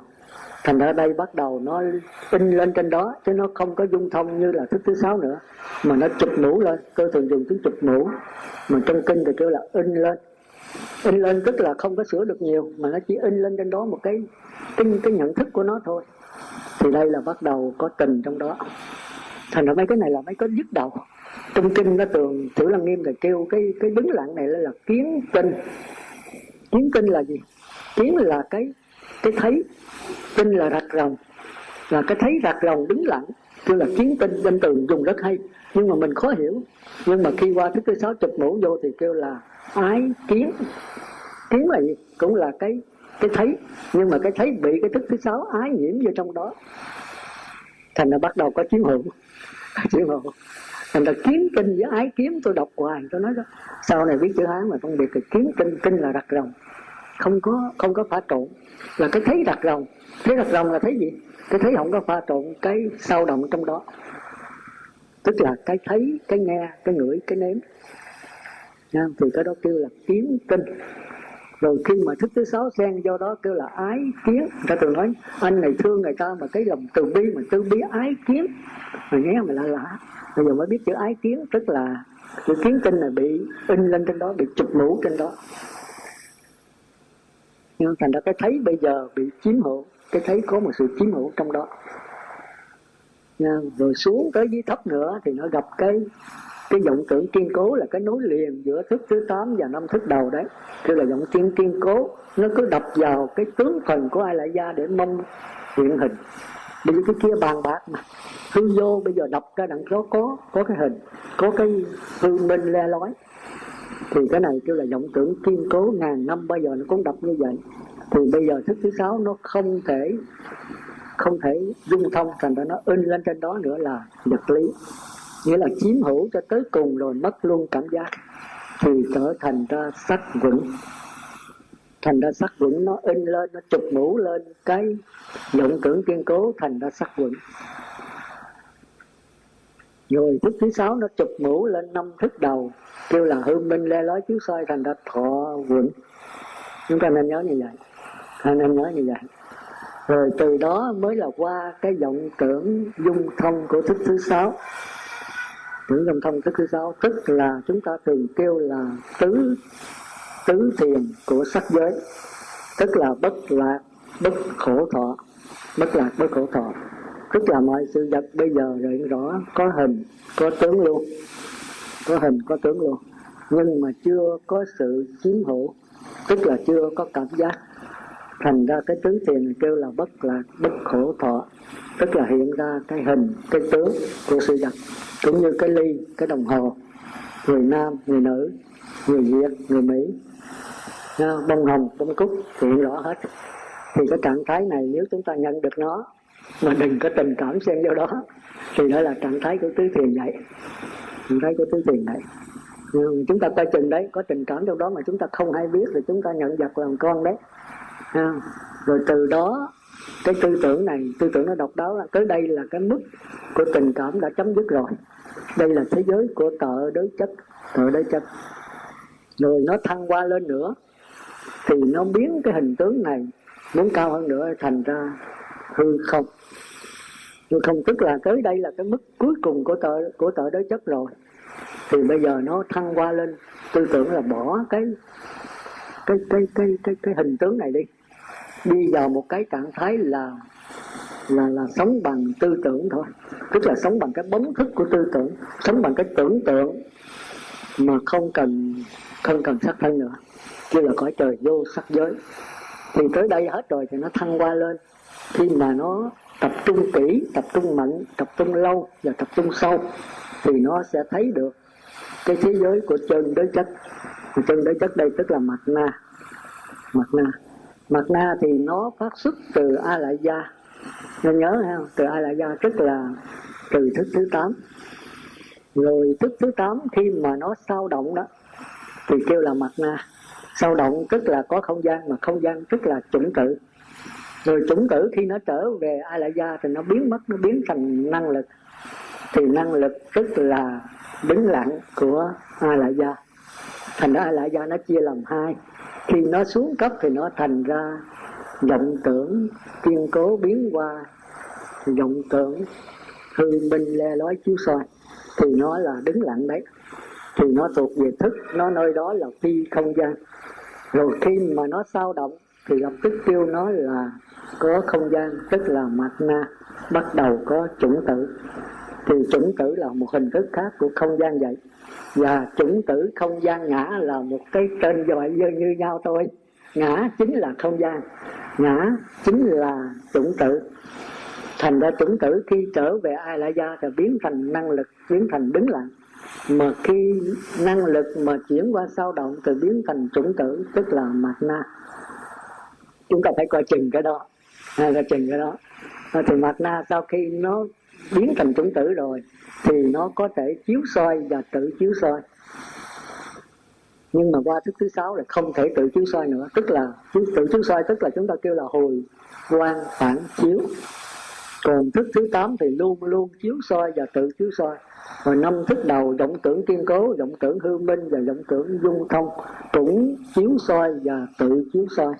Speaker 1: Thành ra đây bắt đầu nó in lên trên đó chứ nó không có dung thông như là thức thứ sáu nữa. Mà nó chụp mũ lên. Tôi thường dùng tiếng chụp mũ. Mà trong kinh thì kêu là in lên. In lên tức là không có sửa được nhiều mà nó chỉ in lên trên đó một cái cái, cái nhận thức của nó thôi thì đây là bắt đầu có tình trong đó. Thành ra mấy cái này là mấy cái dứt đầu. Trong kinh nó tường tiểu lăng nghiêm là kêu cái cái đứng lặng này là, là kiến kinh. Kiến kinh là gì? Kiến là cái cái thấy. Kinh là rạch rồng. Là cái thấy rạch rồng đứng lặng kêu là kiến kinh. Bên tường dùng rất hay. Nhưng mà mình khó hiểu. Nhưng mà khi qua thứ thứ sáu chụp mũ vô thì kêu là ái kiến. Kiến là gì? Cũng là cái cái thấy, nhưng mà cái thấy bị cái thức thứ sáu ái nhiễm vô trong đó. Thành ra bắt đầu có chiến hữu chiến hữu thành ra kiếm kinh với ái kiếm, tôi đọc hoài, tôi nói đó. Sau này biết chữ hán mà phân biệt thì kiếm kinh kinh là đặt rồng. Không có không có pha trộn. Là cái thấy đặt rồng. Thấy đặt rồng là thấy gì? Cái thấy không có pha trộn, cái sao động trong đó. Tức là cái thấy, cái nghe, cái ngửi, cái nếm. Thì cái đó kêu là kiếm kinh rồi khi mà thức thứ sáu xen do đó, kêu là ái kiến. Người ta thường nói, anh này thương người ta mà cái lòng từ bi, mà từ bi ái kiến. Mà nghe mà lạ lạ. Bây giờ mới biết chữ ái kiến, tức là chữ kiến kinh này bị in lên trên đó, bị chụp mũ trên đó. Nhưng thành ra cái thấy bây giờ bị chiếm hữu, cái thấy có một sự chiếm hữu trong đó. Nha. rồi xuống tới dưới thấp nữa thì nó gặp cái cái vọng tưởng kiên cố là cái nối liền giữa thức thứ tám và năm thức đầu đấy. Kêu là vọng tiên kiên cố, nó cứ đập vào cái tướng phần của ai lại gia để mong hiện hình. Bây giờ cái kia bàn bạc mà. Hư vô bây giờ đọc ra đằng số có có cái hình, có cái hư minh le lói. Thì cái này kêu là vọng tưởng kiên cố, ngàn năm bây giờ nó cũng đọc như vậy. Thì bây giờ thức thứ sáu nó không thể không thể dung thông thành ra nó in lên trên đó nữa là vật lý nghĩa là chiếm hữu cho tới cùng rồi mất luôn cảm giác, thì trở thành ra sắc vững thành ra sắc vững nó in lên, nó chụp mũ lên cái vọng tưởng kiên cố, thành ra sắc vững rồi thức thứ sáu nó chụp mũ lên năm thức đầu, kêu là hư minh le lói chiếu soi, thành ra thọ vững chúng ta nên nhớ như vậy. Nên nhớ như vậy. Rồi từ đó mới là qua cái vọng tưởng dung thông của thức thứ sáu tưởng dòng thông thức thứ sáu, tức là chúng ta thường kêu là tứ tứ thiền của sắc giới, tức là bất lạc, bất khổ thọ, bất lạc, bất khổ thọ. Tức là mọi sự vật bây giờ rồi rõ có hình, có tướng luôn, có hình, có tướng luôn, nhưng mà chưa có sự chiếm hữu, tức là chưa có cảm giác. Thành ra cái tứ thiền kêu là bất lạc, bất khổ thọ, tức là hiện ra cái hình, cái tướng của sự vật cũng như cái ly, cái đồng hồ. Người nam, người nữ, người việt, người mỹ. Bông hồng, bông cúc hiện rõ hết. Thì cái trạng thái này, nếu chúng ta nhận được nó, mà đừng có tình cảm xen vô đó, thì đó là trạng thái của tứ thiền vậy. Trạng thái của tứ thiền vậy. Nhưng chúng ta coi chừng đấy, có tình cảm trong đó mà chúng ta không hay biết, thì chúng ta nhận vật làm con đấy. Rồi từ đó, cái tư tưởng này, tư tưởng nó độc đáo là tới đây là cái mức của tình cảm đã chấm dứt rồi đây là thế giới của tợ đối chất. Tợ đối chất. Rồi nó thăng qua lên nữa thì nó biến cái hình tướng này muốn cao hơn nữa thành ra hư không. Hư không tức là tới đây là cái mức cuối cùng của tợ của tợ đối chất rồi. Thì bây giờ nó thăng qua lên. Tư tưởng là bỏ cái cái cái cái cái, cái hình tướng này đi. Đi vào một cái trạng thái là là là sống bằng tư tưởng thôi tức là sống bằng cái bóng thức của tư tưởng, sống bằng cái tưởng tượng mà không cần không cần sắc thân nữa. Kia là cõi trời vô sắc giới. Thì tới đây hết rồi thì nó thăng qua lên. Khi mà nó tập trung kỹ, tập trung mạnh, tập trung lâu và tập trung sâu, thì nó sẽ thấy được cái thế giới của chân đối chất. Chân đối chất đây tức là mặt na. Mặt na. Mặt na thì nó phát xuất từ a lại gia. Nên nhớ không? Từ a lại gia, tức là từ thức thứ tám. Rồi thức thứ tám khi mà nó sao động đó, thì kêu là mặt na sao động tức là có không gian, mà không gian tức là chủng tử rồi chủng tử khi nó trở về a lại gia thì nó biến mất, nó biến thành năng lực. Thì năng lực tức là đứng lặng của a lại gia thành ra a lại gia nó chia làm hai. Khi nó xuống cấp thì nó thành ra vọng tưởng kiên cố biến qua. Vọng tưởng hư minh le lói chiếu soi. Thì nó là đứng lặng đấy. Thì nó thuộc về thức. Nó nơi đó là phi không gian. Rồi khi mà nó sao động thì lập tức kêu nó là có không gian tức là mặt na bắt đầu có chủng tử. Thì chủng tử là một hình thức khác của không gian vậy. Và chủng tử không gian ngã là một cái tên gọi như, như nhau thôi. Ngã chính là không gian. Ngã chính là chủng tử thành ra chủng tử khi trở về ai la gia thì biến thành năng lực biến thành đứng lặng mà khi năng lực mà chuyển qua sao động thì biến thành chủng tử tức là mặt na. Chúng ta phải coi chừng cái đó. À, coi chừng cái đó. À, thì mặt na sau khi nó biến thành chủng tử rồi thì nó có thể chiếu soi và tự chiếu soi. Nhưng mà qua thức thứ sáu là không thể tự chiếu soi nữa. Tức là tự chiếu soi tức là chúng ta kêu là hồi quan phản chiếu còn thức thứ tám thì luôn luôn chiếu soi và tự chiếu soi. Và năm thức đầu, vọng tưởng kiên cố, vọng tưởng hư minh và vọng tưởng dung thông, cũng chiếu soi và tự chiếu soi.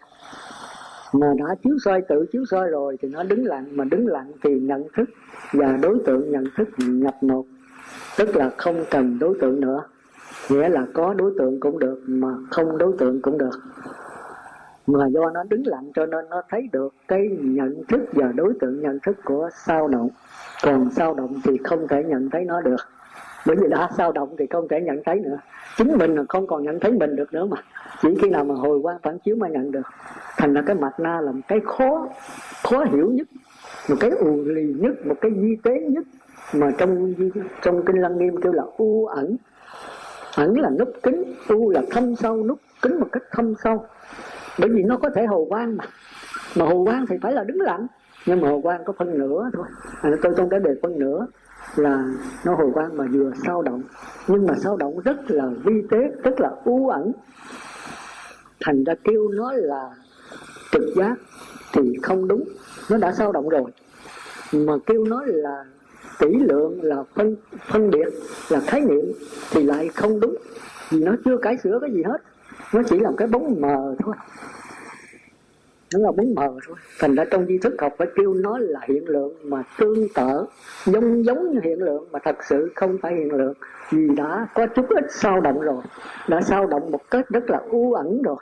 Speaker 1: Mà đã chiếu soi, tự chiếu soi rồi thì nó đứng lặng, mà đứng lặng thì nhận thức và đối tượng nhận thức nhập một tức là không cần đối tượng nữa. Nghĩa là có đối tượng cũng được, mà không đối tượng cũng được mà do nó đứng lặng cho nên nó thấy được cái nhận thức và đối tượng nhận thức của sao động. Còn sao động thì không thể nhận thấy nó được. Bởi vì đã sao động thì không thể nhận thấy nữa. Chính mình là không còn nhận thấy mình được nữa mà. Chỉ khi nào mà hồi quan phản chiếu mới nhận được. Thành ra cái mặt na là một cái khó khó hiểu nhất, một cái ù lì nhất, một cái di tế nhất mà trong trong kinh lăng nghiêm kêu là u ẩn. Ẩn là nút kính, u là thâm sâu nút kính một cách thâm sâu bởi vì nó có thể hồ quang mà. Mà hồ quang thì phải là đứng lặng. Nhưng mà hồ quang có phân nửa thôi. À, tôi trong cái đề phân nửa là nó hồ quang mà vừa sao động. Nhưng mà sao động rất là vi tế rất là u ẩn. Thành ra kêu nó là trực giác thì không đúng. Nó đã sao động rồi. Mà kêu nó là tỷ lượng là phân phân biệt là khái niệm thì lại không đúng. Vì nó chưa cải sửa cái gì hết nó chỉ là cái bóng mờ thôi. Nó là bóng mờ thôi. Thành ra trong di thức học phải kêu nó là hiện lượng mà tương tự, giống giống như hiện lượng mà thật sự không phải hiện lượng. Vì đã có chút ít sao động rồi. Đã sao động một cách rất là u ẩn rồi.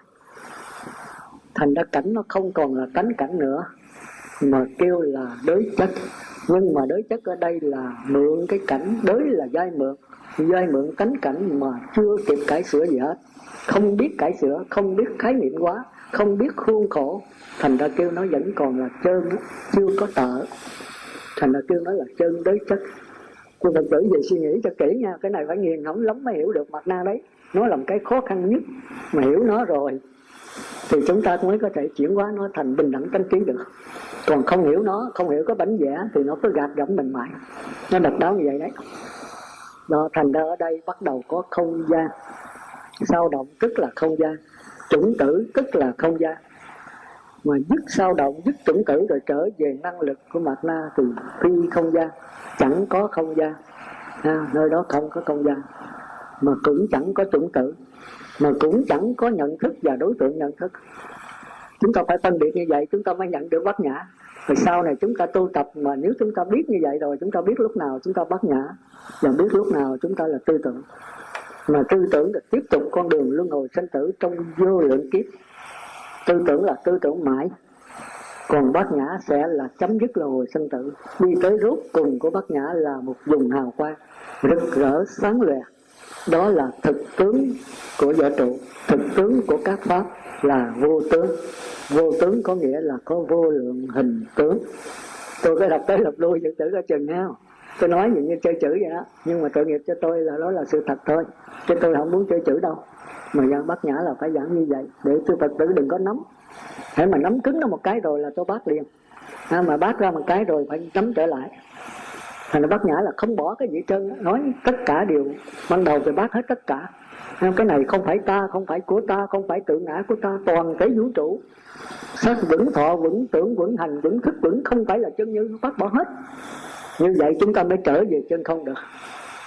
Speaker 1: Thành ra cảnh nó không còn là tánh cảnh nữa, mà kêu là đối chất nhưng mà đối chất ở đây là mượn cái cảnh đối là dai mượn. Dai mượn cánh cảnh mà chưa kịp cải sửa gì hết. Không biết cải sửa, không biết khái niệm quá không biết khuôn khổ. Thành ra kêu nó vẫn còn là trơn chưa có tợ thành ra kêu nó là trơn đối chất. Cô phật tử về suy nghĩ cho kỹ nha, cái này phải nghiền ngẫm lắm mới hiểu được mặt na đấy. Nó là một cái khó khăn nhất mà hiểu nó rồi thì chúng ta mới có thể chuyển hóa nó thành bình đẳng tánh trí được. Còn không hiểu nó không hiểu cái bánh vẽ thì nó cứ gạt gẫm mình mãi. Nó độc đáo như vậy đấy. Đó thành ra ở đây bắt đầu có không gian. Sao động tức là không gian. Chủng tử tức là không gian. Mà dứt sao động dứt chủng tử rồi trở về năng lực của mặt na thì phi không gian. Chẳng có không gian. À, nơi đó không có không gian. Mà cũng chẳng có chủng tử mà cũng chẳng có nhận thức và đối tượng nhận thức. Chúng ta phải phân biệt như vậy, chúng ta mới nhận được bát nhã. Rồi sau này chúng ta tu tập, mà nếu chúng ta biết như vậy rồi, chúng ta biết lúc nào chúng ta bát nhã. Và biết lúc nào chúng ta là tư tưởng. Mà tư tưởng được tiếp tục con đường luân hồi sinh tử trong vô lượng kiếp. Tư tưởng là tư tưởng mãi. Còn bát nhã sẽ là chấm dứt luân hồi sinh tử. Đi tới rốt cùng của bát nhã là một vùng hào quang, rực rỡ sáng lòe đó là thực tướng của vũ trụ. Thực tướng của các pháp là vô tướng. Vô tướng có nghĩa là có vô lượng hình tướng. Tôi có đọc tới lập lui chữ tử ở chừng nhau tôi nói những như chơi chữ vậy đó nhưng mà tội nghiệp cho tôi là đó là sự thật thôi. Chứ tôi không muốn chơi chữ đâu. Mà dân bắt nhã là phải giảng như vậy để tôi phật tử đừng có nắm. Hãy mà nắm cứng nó một cái rồi là tôi bác liền. À, mà bác ra một cái rồi phải nắm trở lại thành ra bác nhã là không bỏ cái gì trơn nói tất cả đều ban đầu về bác hết tất cả. Cái này không phải ta, không phải của ta, không phải tự ngã của ta, toàn cái vũ trụ. Sắc vững thọ vững tưởng vững hành vững thức vững không phải là chân như bác bỏ hết. Như vậy chúng ta mới trở về chân không được.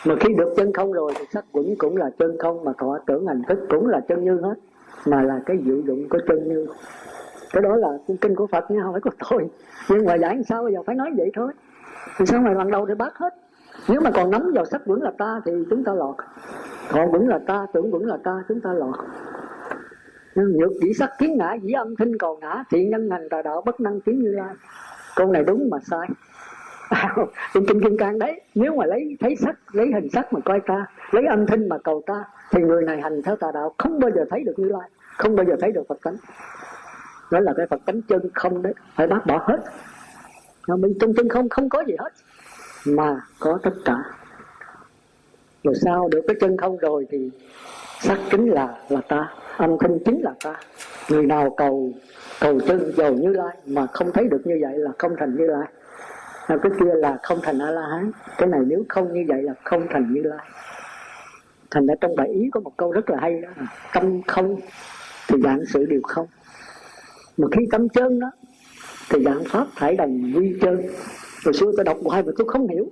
Speaker 1: Mà khi được chân không rồi thì sắc vững cũng là chân không, mà thọ tưởng hành thức cũng là chân như hết, mà là cái diệu dụng của chân như. Cái đó là kinh của phật nha, không phải của tôi. Nhưng mà giải sao bây giờ phải nói vậy thôi thì sao mày lần đầu thì bác hết. Nếu mà còn nắm vào sắc vững là ta thì chúng ta lọt. Thọ vững là ta, tưởng vững là ta, chúng ta lọt. Nhược dĩ sắc kiến ngã, dĩ âm thinh cầu ngã thiện nhân hành tà đạo bất năng kiến như lai. Câu này đúng mà sai. Trên kinh kim cang đấy. Nếu mà lấy, thấy sắc, lấy hình sắc mà coi ta, lấy âm thanh mà cầu ta, thì người này hành theo tà đạo không bao giờ thấy được như lai, không bao giờ thấy được phật tánh. Đó là cái phật tánh chân không đấy. Phải bác bỏ hết mình trong chân không không có gì hết. Mà có tất cả. Rồi sao được cái chân không rồi thì sắc chính là là ta âm thanh chính là ta. Người nào cầu cầu chân giàu như lai mà không thấy được như vậy là không thành như lai. À, cái kia là không thành a la hán cái này nếu không như vậy là không thành như lai. Thành ra trong bài ý có một câu rất là hay đó tâm không thì vạn sự đều không. Mà khi tâm chân đó thì dạng pháp thải đồng vi chân hồi xưa tôi đọc hoài mà tôi không hiểu.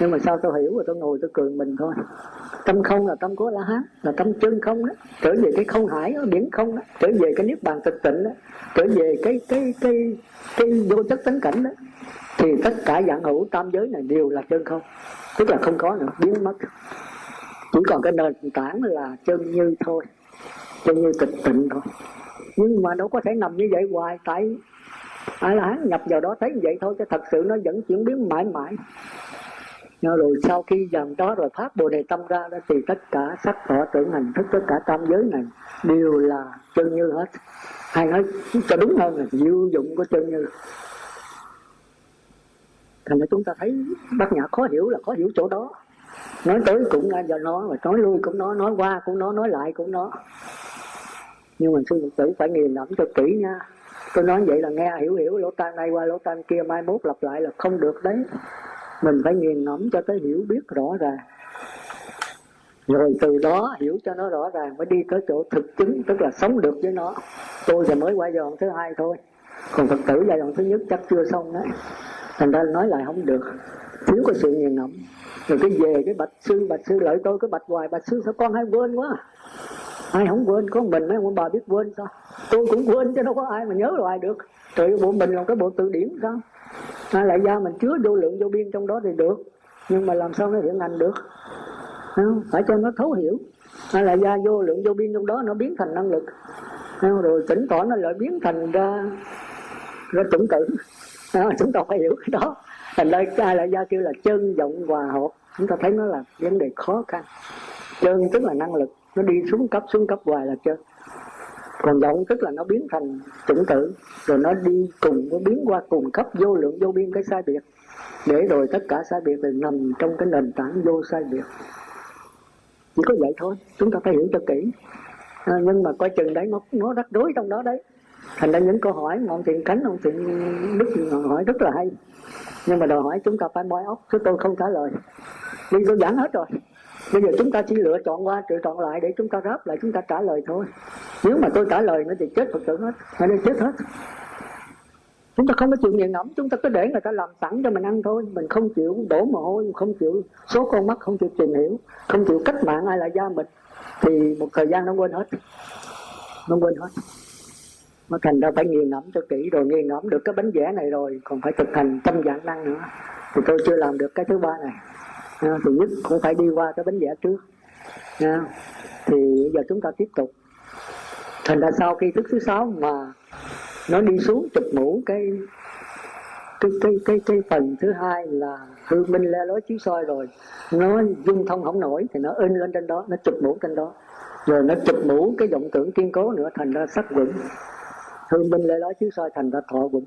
Speaker 1: Nhưng mà sao tôi hiểu rồi tôi ngồi tôi cười mình thôi. Tâm không là tâm của la hán là tâm chân không đó. Trở về cái không hải ở biển không đó. Trở về cái niết bàn tịch tịnh đó. Trở về cái cái cái cái vô chất tánh cảnh đó. Thì tất cả dạng hữu tam giới này đều là chân không. Tức là không có nữa, biến mất. Chỉ còn cái nền tảng là chân như thôi. Chân như tịch tịnh thôi. Nhưng mà đâu có thể nằm như vậy hoài, tại ai là hắn nhập vào đó thấy vậy thôi, chứ thật sự nó vẫn chuyển biến mãi mãi. Rồi, sau khi dần đó rồi phát bồ đề tâm ra đó, thì tất cả sắc thọ tưởng hành thức, tất cả tam giới này đều là chân như hết. Hay nói cho đúng hơn là diệu dụng của chân như. Thành ra chúng ta thấy bác nhã khó hiểu là khó hiểu chỗ đó. Nói tới cũng do nó, mà nói lui cũng nó, nói qua cũng nó, nói lại cũng nó. Nhưng mà sư phật tử phải nghiền ngẫm cho kỹ nha tôi nói vậy là nghe hiểu hiểu, lỗ tai này qua lỗ tai kia, mai mốt lặp lại là không được đấy. Mình phải nghiền ngẫm cho tới hiểu biết rõ ràng. Rồi từ đó hiểu cho nó rõ ràng, mới đi tới chỗ thực chứng, tức là sống được với nó. Tôi thì mới qua giai đoạn thứ hai thôi. Còn phật tử giai đoạn thứ nhất chắc chưa xong đấy thành ra nói lại không được. Thiếu có sự nghiền ngẫm. Rồi cái về cái bạch sư bạch sư lợi tôi, cái bạch hoài, bạch sư sao con hay quên quá? Ai không quên, có mình mấy ông bà biết quên sao? Tôi cũng quên chứ đâu có ai mà nhớ hoài được. Trời bộ mình là cái bộ từ điển sao? Hay lại ra mình chứa vô lượng vô biên trong đó thì được. Nhưng mà làm sao nó hiện hành được? Không? phải cho nó thấu hiểu. Hay là ra vô lượng vô biên trong đó, nó biến thành năng lực. Không? rồi tỉnh tỏ nó lại biến thành ra ra chuẩn tự chúng ta phải hiểu cái đó. Thành ra ai lại ra kêu là chân vọng hòa hợp. Chúng ta thấy nó là vấn đề khó khăn. Chân tức là năng lực nó đi xuống cấp xuống cấp hoài là chưa. Còn động tức là nó biến thành chủng tử rồi nó đi cùng nó biến qua cùng cấp vô lượng vô biên cái sai biệt. Để rồi tất cả sai biệt đều nằm trong cái nền tảng vô sai biệt. Chỉ có vậy thôi chúng ta phải hiểu cho kỹ. À, nhưng mà coi chừng đấy nó nó rắc rối trong đó đấy. Thành ra những câu hỏi ngọn thiện cánh ngọn thiện đức hỏi rất là hay. Nhưng mà đòi hỏi chúng ta phải moi óc chứ tôi không trả lời. Đi tôi giảng hết rồi bây giờ chúng ta chỉ lựa chọn qua, lựa chọn lại để chúng ta ráp lại, chúng ta trả lời thôi. Nếu mà tôi trả lời nó thì chết phật tử hết. Hay nên chết hết. Chúng ta không có chịu nghiền ngẫm, chúng ta cứ để người ta làm sẵn cho mình ăn thôi. Mình không chịu đổ mồ hôi, không chịu số con mắt, không chịu tìm hiểu, không chịu cách mạng ai là gia mình, thì một thời gian nó quên hết. Nó quên hết. Nó thành ra phải nghiền ngẫm cho kỹ rồi, nghiền ngẫm được cái bánh vẽ này rồi, còn phải thực hành tâm dạng năng nữa. Thì tôi chưa làm được cái thứ ba này à, thì nhất cũng phải đi qua cái bánh vẽ trước. À, thì giờ chúng ta tiếp tục. Thành ra sau khi thức thứ sáu mà nó đi xuống chụp mũ cái cái cái cái cái phần thứ hai là hư minh le lối chiếu soi rồi. Nó dung thông không nổi thì nó in lên trên đó nó chụp mũ trên đó. Rồi nó chụp mũ cái vọng tưởng kiên cố nữa thành ra sắc vững. Hư minh le lối chiếu soi thành ra thọ vững.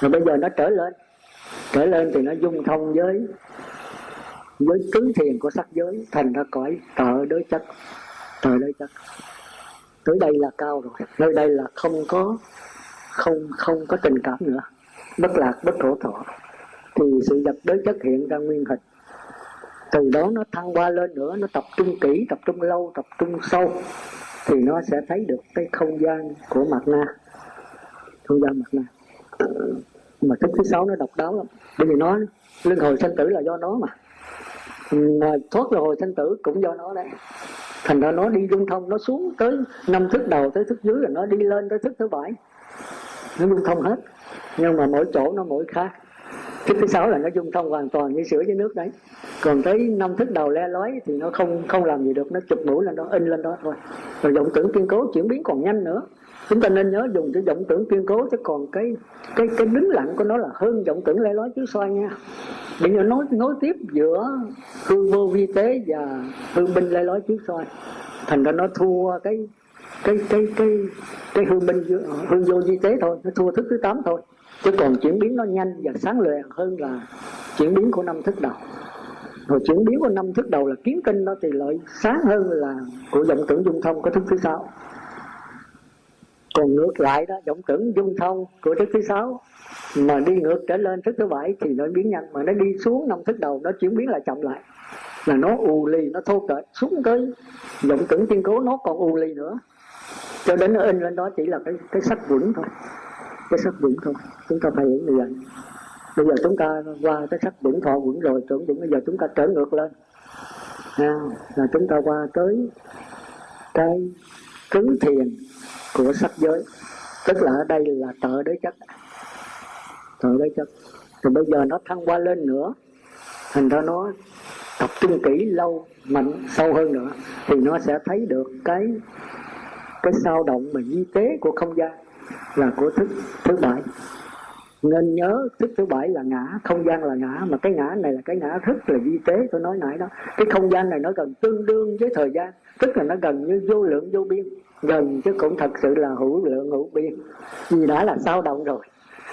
Speaker 1: Rồi bây giờ nó trở lên. Trở lên thì nó dung thông với với tứ thiền của sắc giới, thành ra cõi tợ đối chất, tợ đối chất. Tới đây là cao rồi, nơi đây là không có, không không có tình cảm nữa. Bất lạc, bất thổ thọ. Thì sự vật đối chất hiện ra nguyên hình. Từ đó nó thăng qua lên nữa, nó tập trung kỹ, tập trung lâu, tập trung sâu. Thì nó sẽ thấy được cái không gian của mặt na. Không gian mặt na. Mà thức thứ sáu nó độc đáo lắm. Bởi vì nó luân hồi sanh tử là do nó mà mà thoát là hồi sinh tử cũng do nó đấy. Thành ra nó đi dung thông, nó xuống tới năm thức đầu, tới thức dưới là nó đi lên tới thức thứ bảy. Nó dung thông hết. Nhưng mà mỗi chỗ nó mỗi khác. Thức thứ sáu là nó dung thông hoàn toàn như sữa với nước đấy. Còn tới năm thức đầu le lói thì nó không không làm gì được. Nó chụp mũi lên đó, in lên đó thôi. Rồi vọng tưởng kiên cố chuyển biến còn nhanh nữa. Chúng ta nên nhớ dùng cái vọng tưởng kiên cố, chứ còn cái cái cái đứng lặng của nó là hơn vọng tưởng le lói chứ soi nha bây giờ nối nối tiếp giữa hư vô vi tế và hư binh le lói chiếu soi. Thành ra nó thua cái cái cái cái cái hư binh hư vô vi tế thôi, nó thua thức thứ tám thôi. Chứ còn chuyển biến nó nhanh và sáng lệ hơn là chuyển biến của năm thức đầu. Rồi chuyển biến của năm thức đầu là kiến tinh nó thì lợi sáng hơn là của vọng tưởng dung thông có thức thứ sáu. Còn ngược lại đó, vọng tưởng dung thông của thức thứ sáu mà đi ngược trở lên thức thứ bảy thì nó biến nhanh mà nó đi xuống năm thức đầu nó chuyển biến lại chậm lại. Là nó u lì nó thô cỡ xuống tới vọng tưởng tiên cố nó còn u lì nữa. Cho đến nó in lên đó chỉ là cái cái sắc vững thôi. Cái sắc vững thôi. Chúng ta phải hiểu như vậy. Bây giờ chúng ta qua cái sắc vững thọ vững rồi tưởng vững bây giờ chúng ta trở ngược lên. À, là chúng ta qua tới cái cứng thiền của sắc giới. Tức là ở đây là tợ đế chất tợ đế chất thì bây giờ nó thăng qua lên nữa. Thành ra nó tập trung kỹ lâu mạnh sâu hơn nữa, thì nó sẽ thấy được cái cái sao động mà di tế của không gian là của thức thứ bảy. Nên nhớ thức thứ bảy là ngã, không gian là ngã, mà cái ngã này là cái ngã rất là di tế, tôi nói nãy đó. Cái không gian này nó gần tương đương với thời gian, tức là nó gần như vô lượng vô biên, gần chứ cũng thật sự là hữu lượng hữu biên. Vì đã là sao động rồi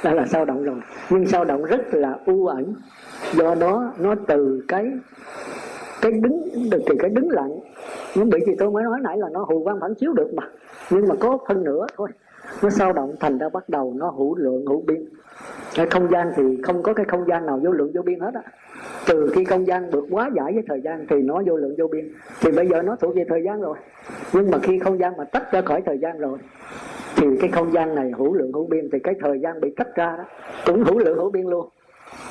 Speaker 1: đã là sao động rồi nhưng sao động rất là u ẩn. Do đó, nó từ cái cái đứng được từ cái đứng lặng. Nhưng bị thì tôi mới nói nãy là nó hù quan phản chiếu được mà. Nhưng mà có phân nửa thôi. Nó sao động thành ra bắt đầu nó hữu lượng, hữu biên cái không gian thì không có cái không gian nào vô lượng vô biên hết á. Từ khi không gian được quá giải với thời gian thì nó vô lượng vô biên thì bây giờ nó thuộc về thời gian rồi. Nhưng mà khi không gian mà tách ra khỏi thời gian rồi thì cái không gian này hữu lượng hữu biên, thì cái thời gian bị tách ra đó, cũng hữu lượng hữu biên luôn.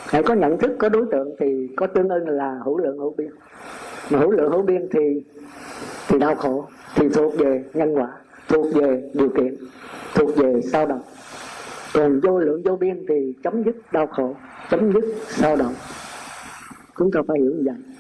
Speaker 1: Hãy có nhận thức, có đối tượng thì có tương ưng là hữu lượng hữu biên. Mà hữu lượng hữu biên thì thì đau khổ, thì thuộc về nhân quả, thuộc về điều kiện, thuộc về sao động. Còn vô lượng vô biên thì chấm dứt đau khổ, chấm dứt sao động. Chúng ta phải hiểu như vậy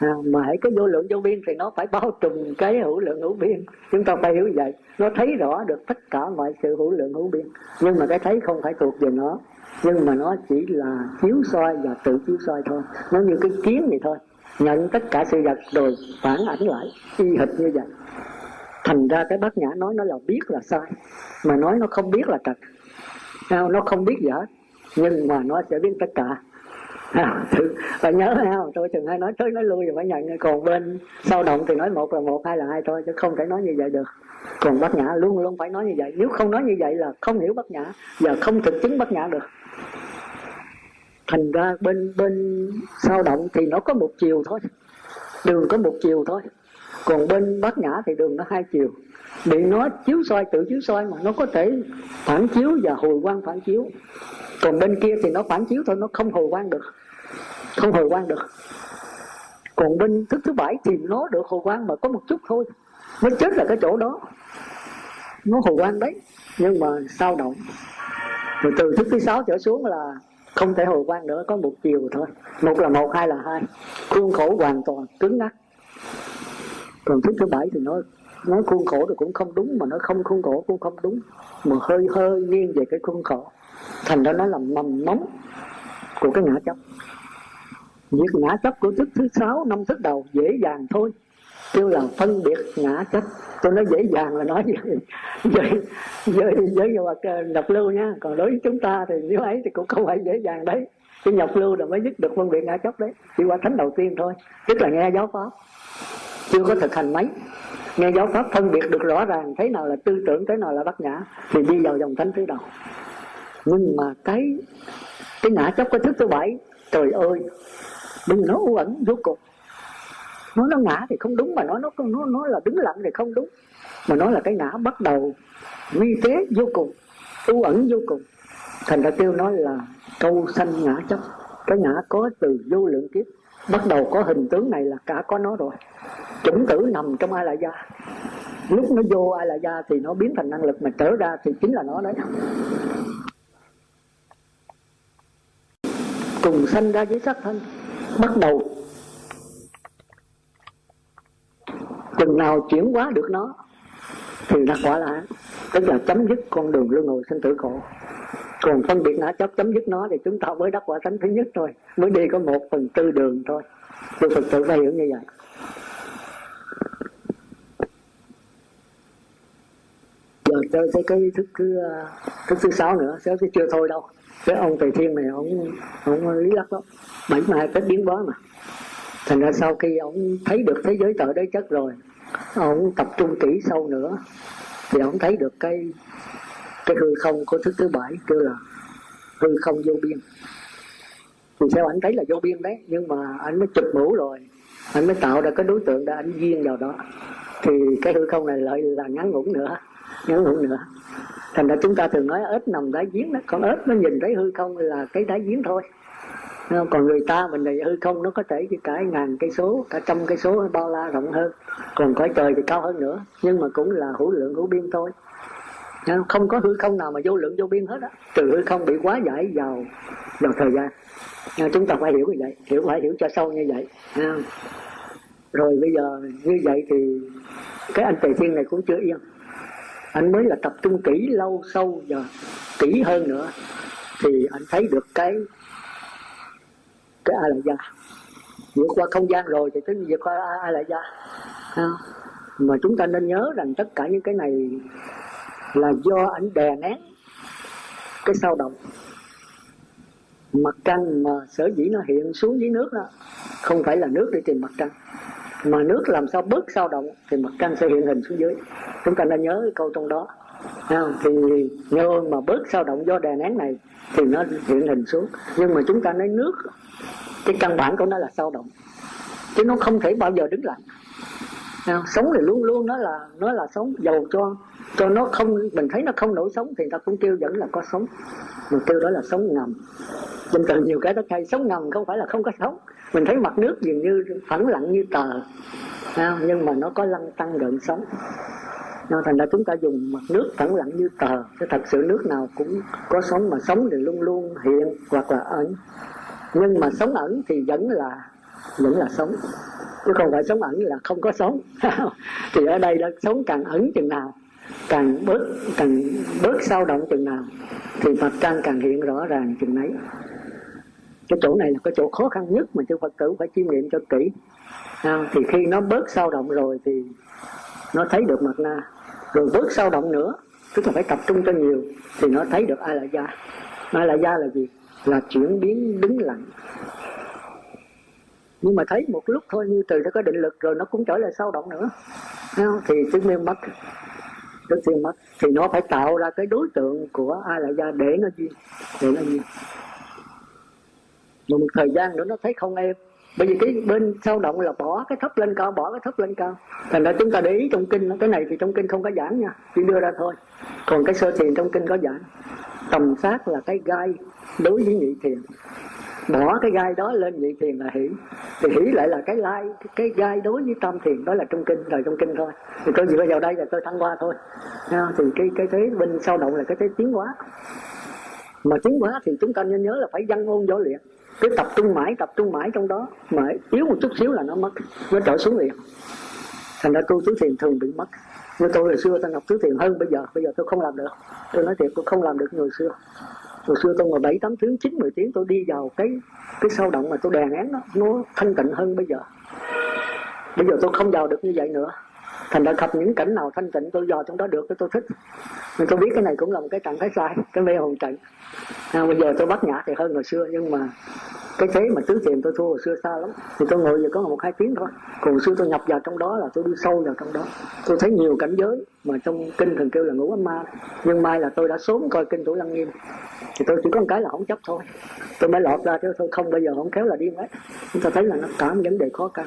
Speaker 1: à, mà hãy cái vô lượng vô biên thì nó phải bao trùm cái hữu lượng hữu biên. Chúng ta phải hiểu như vậy. Nó thấy rõ được tất cả mọi sự hữu lượng hữu biên. Nhưng mà cái thấy không phải thuộc về nó. Nhưng mà nó chỉ là chiếu soi và tự chiếu soi thôi. Nó như cái kiến vậy thôi. Nhận tất cả sự vật rồi phản ảnh lại. Y hệt như vậy. Thành ra cái bát nhã nói nó là biết là sai. Mà nói nó không biết là trật nó không biết gì hết. Nhưng mà nó sẽ biết tất cả. À, ừ. phải nhớ không? Tôi thường hay nói tới nói lui rồi phải nhận. Còn bên sau động thì nói một là một, hai là hai thôi, chứ không thể nói như vậy được. Còn bát nhã luôn luôn phải nói như vậy. Nếu không nói như vậy là không hiểu bát nhã và không thực chứng bát nhã được. Thành ra bên bên sao động thì nó có một chiều thôi. Đường có một chiều thôi. Còn bên bát nhã thì đường nó hai chiều. Bị nó chiếu soi, tự chiếu soi mà nó có thể phản chiếu và hồi quang phản chiếu. Còn bên kia thì nó phản chiếu thôi, nó không hồi quang được không hồi quang được. Còn bên thức thứ bảy thì nó được hồi quang mà có một chút thôi. Nó chết là cái chỗ đó. Nó hồi quang đấy. Nhưng mà sao động? Rồi từ thức thứ sáu trở xuống là không thể hồi quang nữa, có một chiều thôi. Một là một, hai là hai. Khuôn khổ hoàn toàn cứng ngắc. Còn thức thứ bảy thì nó nói khuôn khổ thì cũng không đúng, mà nó không khuôn khổ cũng không đúng. Mà hơi hơi nghiêng về cái khuôn khổ. Thành ra nó là mầm móng của cái ngã chấp việc ngã chấp của thức thứ sáu, năm thức đầu, dễ dàng thôi. Kêu là phân biệt ngã chấp. Tôi nói dễ dàng là nói với với với với với nhập lưu nha. Còn đối với chúng ta thì nếu ấy thì cũng không phải dễ dàng đấy. Cái nhập lưu là mới dứt được phân biệt ngã chấp đấy. Chỉ qua thánh đầu tiên thôi. Tức là nghe giáo pháp. Chưa có thực hành mấy. Nghe giáo pháp phân biệt được rõ ràng thế nào là tư tưởng thế nào là bát nhã, thì đi vào dòng thánh thứ đầu. Nhưng mà cái cái ngã chấp cái thức thứ bảy, trời ơi đừng nó u ẩn vô cùng. Nói nó ngã thì không đúng mà nói nó nó nó là đứng lặng thì không đúng. Mà nói là cái ngã bắt đầu vi tế vô cùng, u ẩn vô cùng. Thành ra tiêu nói là câu sanh ngã chấp. Cái ngã có từ vô lượng kiếp. Bắt đầu có hình tướng này là cả có nó rồi. Chủng tử nằm trong ai là gia lúc nó vô ai là gia thì nó biến thành năng lực, mà trở ra thì chính là nó đấy. Cùng sanh ra với sắc thân bắt đầu. Chừng nào chuyển hóa được nó, thì là quả là tức là chấm dứt con đường luân hồi sinh tử khổ. Còn phân biệt ngã chấp chấm dứt nó thì chúng ta mới đắc quả thánh thứ nhất thôi, mới đi có một phần tư đường thôi. Tôi thực sự phải hiểu như vậy. Giờ chơi tới cái thức thứ thức thứ sáu nữa sáu thứ chưa thôi đâu cái ông thầy thiên này ông ông lý lắc lắm. Bảy mai hai tết biến hóa mà. Thành ra sau khi ông thấy được thế giới tợ đế chất rồi, ông tập trung kỹ sâu nữa, thì ông thấy được cái cái hư không của thức thứ bảy kêu là hư không vô biên. Thì sao anh thấy là vô biên đấy, nhưng mà anh mới chụp mũ rồi, anh mới tạo ra cái đối tượng để anh duyên vào đó. Thì cái hư không này lại là ngắn ngủn nữa, ngắn ngủn nữa thành ra chúng ta thường nói ếch nằm đáy giếng đó. Con ếch nó nhìn thấy hư không là cái đáy giếng thôi. Còn người ta mình này hư không, nó có thể cả ngàn cây số, cả trăm cây số, bao la rộng hơn. Còn cõi trời thì cao hơn nữa. Nhưng mà cũng là hữu lượng, hữu biên thôi. Không? Có hư không nào mà vô lượng, vô biên hết á. Trừ hư không bị quá giải vào vào thời gian. Chúng ta phải hiểu như vậy. Hiểu, phải hiểu cho sâu như vậy. Rồi bây giờ như vậy thì cái anh tề thiên này cũng chưa yên anh mới là tập trung kỹ lâu sâu và kỹ hơn nữa. Thì anh thấy được cái cái a la gia. Vượt qua không gian rồi thì tới vượt qua a la gia. Mà chúng ta nên nhớ rằng tất cả những cái này là do ảnh đè nén cái sao động. Mặt trăng mà sở dĩ nó hiện xuống dưới nước đó không phải là nước đi tìm mặt trăng mà nước làm sao bớt sao động thì mặt trăng sẽ hiện hình xuống dưới. Chúng ta nên nhớ cái câu trong đó. Không? thì nhờ mà bớt sao động do đè nén này thì nó hiện hình xuống. Nhưng mà chúng ta nói nước, cái căn bản của nó là sao động. Chứ nó không thể bao giờ đứng lặng không? sống thì luôn luôn nó là nó là sống. Dầu cho cho nó không, mình thấy nó không nổi sống thì ta cũng kêu vẫn là có sống. Mà kêu đó là sống ngầm. Trên từ nhiều cái đất hay sống ngầm không phải là không có sống mình thấy mặt nước dường như phẳng lặng như tờ nhưng mà nó có lăn tăng gợn sóng. nên thành ra chúng ta dùng mặt nước phẳng lặng như tờ, chứ thật sự nước nào cũng có sóng mà sóng thì luôn luôn hiện hoặc là ẩn. Nhưng mà sống ẩn thì vẫn là vẫn là sống. Chứ không phải sống ẩn là không có sống. Thì ở đây là sống càng ẩn chừng nào, càng bớt càng bớt sao động chừng nào, thì mặt trăng càng hiện rõ ràng chừng nấy cái chỗ này là cái chỗ khó khăn nhất mà chư Phật tử phải chiêm nghiệm cho kỹ. À, thì khi nó bớt sao động rồi thì nó thấy được mặt na. Rồi bớt sao động nữa tức là phải tập trung cho nhiều thì nó thấy được ai là gia ai là gia là gì? Là chuyển biến đứng lặng. Nhưng mà thấy một lúc thôi như từ nó có định lực rồi nó cũng trở lại sao động nữa. Thì chứng minh mất. Chứng minh mất. Thì nó phải tạo ra cái đối tượng của ai là gia để nó duyên để nó duyên một thời gian nữa nó thấy không êm. Bởi vì cái bên sao động là bỏ cái thấp lên cao, bỏ cái thấp lên cao. Thành ra chúng ta để ý trong kinh, cái này thì trong kinh không có giảng nha. Chỉ đưa ra thôi. Còn cái sơ thiền trong kinh có giảng. Tầm sát là cái gai đối với nhị thiền. Bỏ cái gai đó lên nhị thiền là hỷ. Thì hỷ lại là cái lai, cái gai đối với tam thiền, đó là trong kinh rồi trong kinh thôi. Thì tôi vừa vào đây là tôi thăng qua thôi. Thì cái cái thế bên sau động là cái thế tiến hóa. Mà tiến hóa thì chúng ta nên nhớ là phải văn ôn võ luyện cứ tập trung mãi, tập trung mãi trong đó. Mà yếu một chút xíu là nó mất. Nó trở xuống liền. Thành ra tu tứ thiền thường bị mất. Như tôi hồi xưa tôi học tứ thiền hơn bây giờ. Bây giờ tôi không làm được. Tôi nói thiệt, tôi không làm được người xưa. Hồi xưa tôi ngồi bảy, tám tiếng, chín, mười tiếng tôi đi vào cái cái sâu động mà tôi đè nén nó. Nó thanh tịnh hơn bây giờ. Bây giờ tôi không vào được như vậy nữa thành ra gặp những cảnh nào thanh tịnh tôi dò trong đó được tôi thích. Nên tôi biết cái này cũng là một cái trạng thái sai cái mê hồn trận. À, bây giờ tôi bắt nhã thì hơn hồi xưa nhưng mà cái thế mà tứ thiền tôi thua hồi xưa xa lắm. Thì tôi ngồi giờ có một hai tiếng thôi. Còn hồi xưa tôi nhập vào trong đó là tôi đi sâu vào trong đó. Tôi thấy nhiều cảnh giới mà trong kinh thường kêu là ngũ ấm ma. Nhưng mai là tôi đã sớm coi kinh thủ lăng nghiêm. Thì tôi chỉ có một cái là không chấp thôi. Tôi mới lọt ra chứ tôi không, bây giờ không kéo là điên hết chúng ta thấy là nó cả một vấn đề khó khăn.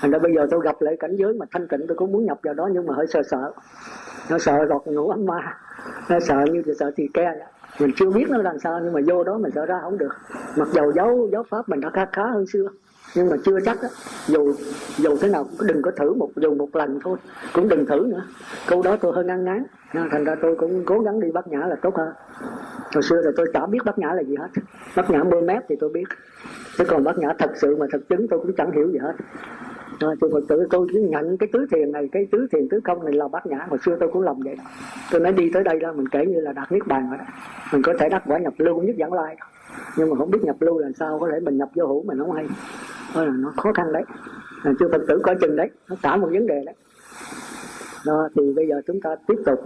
Speaker 1: Thành ra bây giờ tôi gặp lại cảnh giới mà thanh tịnh, tôi cũng muốn nhập vào đó nhưng mà hơi sợ sợ. Nó sợ lọt ngủ ấm ma. Nó sợ như sợ thì ke đó mình chưa biết nó làm sao, nhưng mà vô đó mình sợ ra không được. Mặc dầu giáo giáo pháp mình đã khá khá hơn xưa, nhưng mà chưa chắc á. Dù dù thế nào cũng đừng có thử một, dù một lần thôi, cũng đừng thử nữa. Câu đó tôi hơi ngăn ngán. À, thành ra tôi cũng cố gắng đi bắt nhã là tốt hơn. Hồi xưa là tôi chả biết bắt nhã là gì hết. Bắt nhã mưa mép thì tôi biết. Chứ còn bắt nhã thật sự mà thật chứng tôi cũng chẳng hiểu gì hết à, tôi Phật tử tôi cứ nhận cái tứ thiền này cái tứ thiền tứ không này là bát nhã. Hồi xưa tôi cũng làm vậy tôi nói đi tới đây là mình kể như là đạt niết bàn rồi đó. Mình có thể đắc quả nhập lưu nhất dẫn lai nhưng mà không biết nhập lưu là sao có thể mình nhập vô hữu mình không hay. Đó là nó khó khăn đấy. Chưa Phật tử coi chừng đấy. Nó cả một vấn đề đấy. Đó, thì bây giờ chúng ta tiếp tục.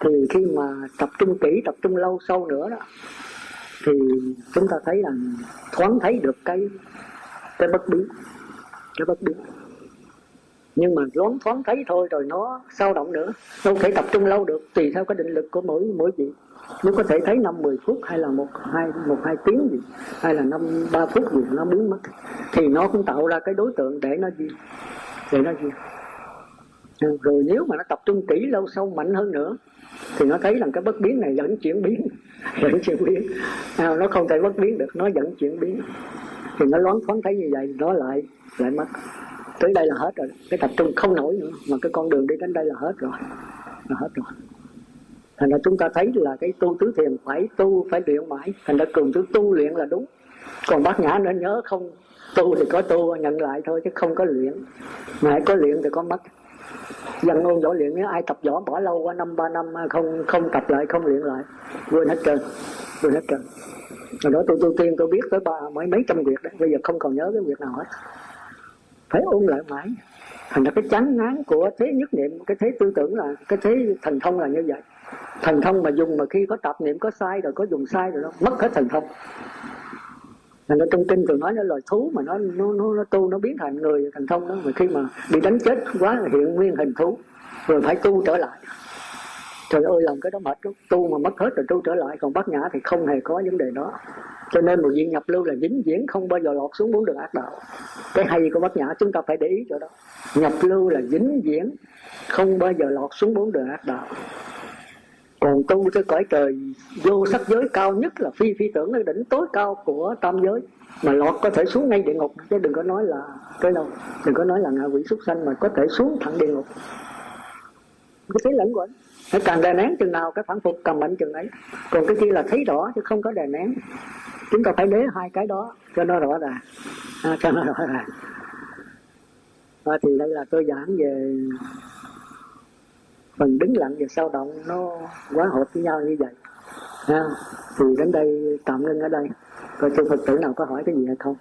Speaker 1: Thì khi mà tập trung kỹ tập trung lâu sâu nữa đó thì chúng ta thấy là thoáng thấy được cái cái bất biến. Cái bất biến nhưng mà loáng thoáng thấy thôi rồi nó sao động nữa. Đâu thể tập trung lâu được tùy theo cái định lực của mỗi mỗi vị nếu có thể thấy năm mười phút hay là một hai một hai tiếng gì hay là năm ba phút gì nó biến mất thì nó cũng tạo ra cái đối tượng để nó gì để nó gì ừ, rồi nếu mà nó tập trung kỹ lâu sâu mạnh hơn nữa thì nó thấy rằng cái bất biến này vẫn chuyển biến vẫn chuyển biến. À, nó không thể bất biến được nó vẫn chuyển biến. Thì nó loáng thoáng thấy như vậy nó lại lại mất tới đây là hết rồi. Cái tập trung không nổi nữa. Mà cái con đường đi đến đây là hết rồi. Là hết rồi. Thành ra chúng ta thấy là cái tu tứ thiền phải tu, phải luyện mãi. Thành ra cường tứ tu luyện là đúng. Còn bác nhã nên nhớ không, tu thì có tu, nhận lại thôi, chứ không có luyện. Mà có luyện thì có mất. Dân ngôn võ luyện, nếu ai tập võ bỏ lâu qua năm, ba năm, không không tập lại, không luyện lại, quên hết trơn, quên hết trơn. Rồi đó tôi tu tiên, tôi biết tới ba mấy mấy trăm việc đấy. Bây giờ không còn nhớ cái việc nào hết phải ôn lại mãi. Thành ra cái chán ngán của thế nhất niệm cái thế tư tưởng là cái thế thần thông là như vậy. Thần thông mà dùng mà khi có tập niệm có sai rồi có dùng sai rồi nó mất hết thần thông. Thành ra trong kinh thường nói nó loài thú mà nó nó nó, nó tu nó biến thành người thành thông đó mà khi mà bị đánh chết quá là hiện nguyên hình thú rồi phải tu trở lại. Trời ơi làm cái đó mệt lắm. Tu mà mất hết rồi tu trở lại còn bát nhã thì không hề có vấn đề đó cho nên một viên nhập lưu là vĩnh viễn không bao giờ lọt xuống bốn đường ác đạo. Cái hay của bát nhã, chúng ta phải để ý chỗ đó. Nhập lưu là vĩnh viễn không bao giờ lọt xuống bốn đường ác đạo. Còn tu tới cõi trời, vô sắc giới cao nhất là phi phi tưởng cái đỉnh tối cao của tam giới. Mà lọt có thể xuống ngay địa ngục, chứ đừng có nói là cái đâu. Đừng có nói là ngạ quỷ súc sanh, mà có thể xuống thẳng địa ngục. Cái thế lẫn quẩn nó càng đè nén chừng nào cái phản phục càng mạnh chừng ấy. Còn cái kia là thấy rõ chứ không có đè nén. Chúng ta phải đế hai cái đó cho nó rõ ràng. À, cho nó rõ ràng. Và thì đây là tôi giảng về phần đứng lặng và sao động nó quá hợp với nhau như vậy. À, thì đến đây tạm ngưng ở đây. Coi chư phật tử nào có hỏi cái gì hay không.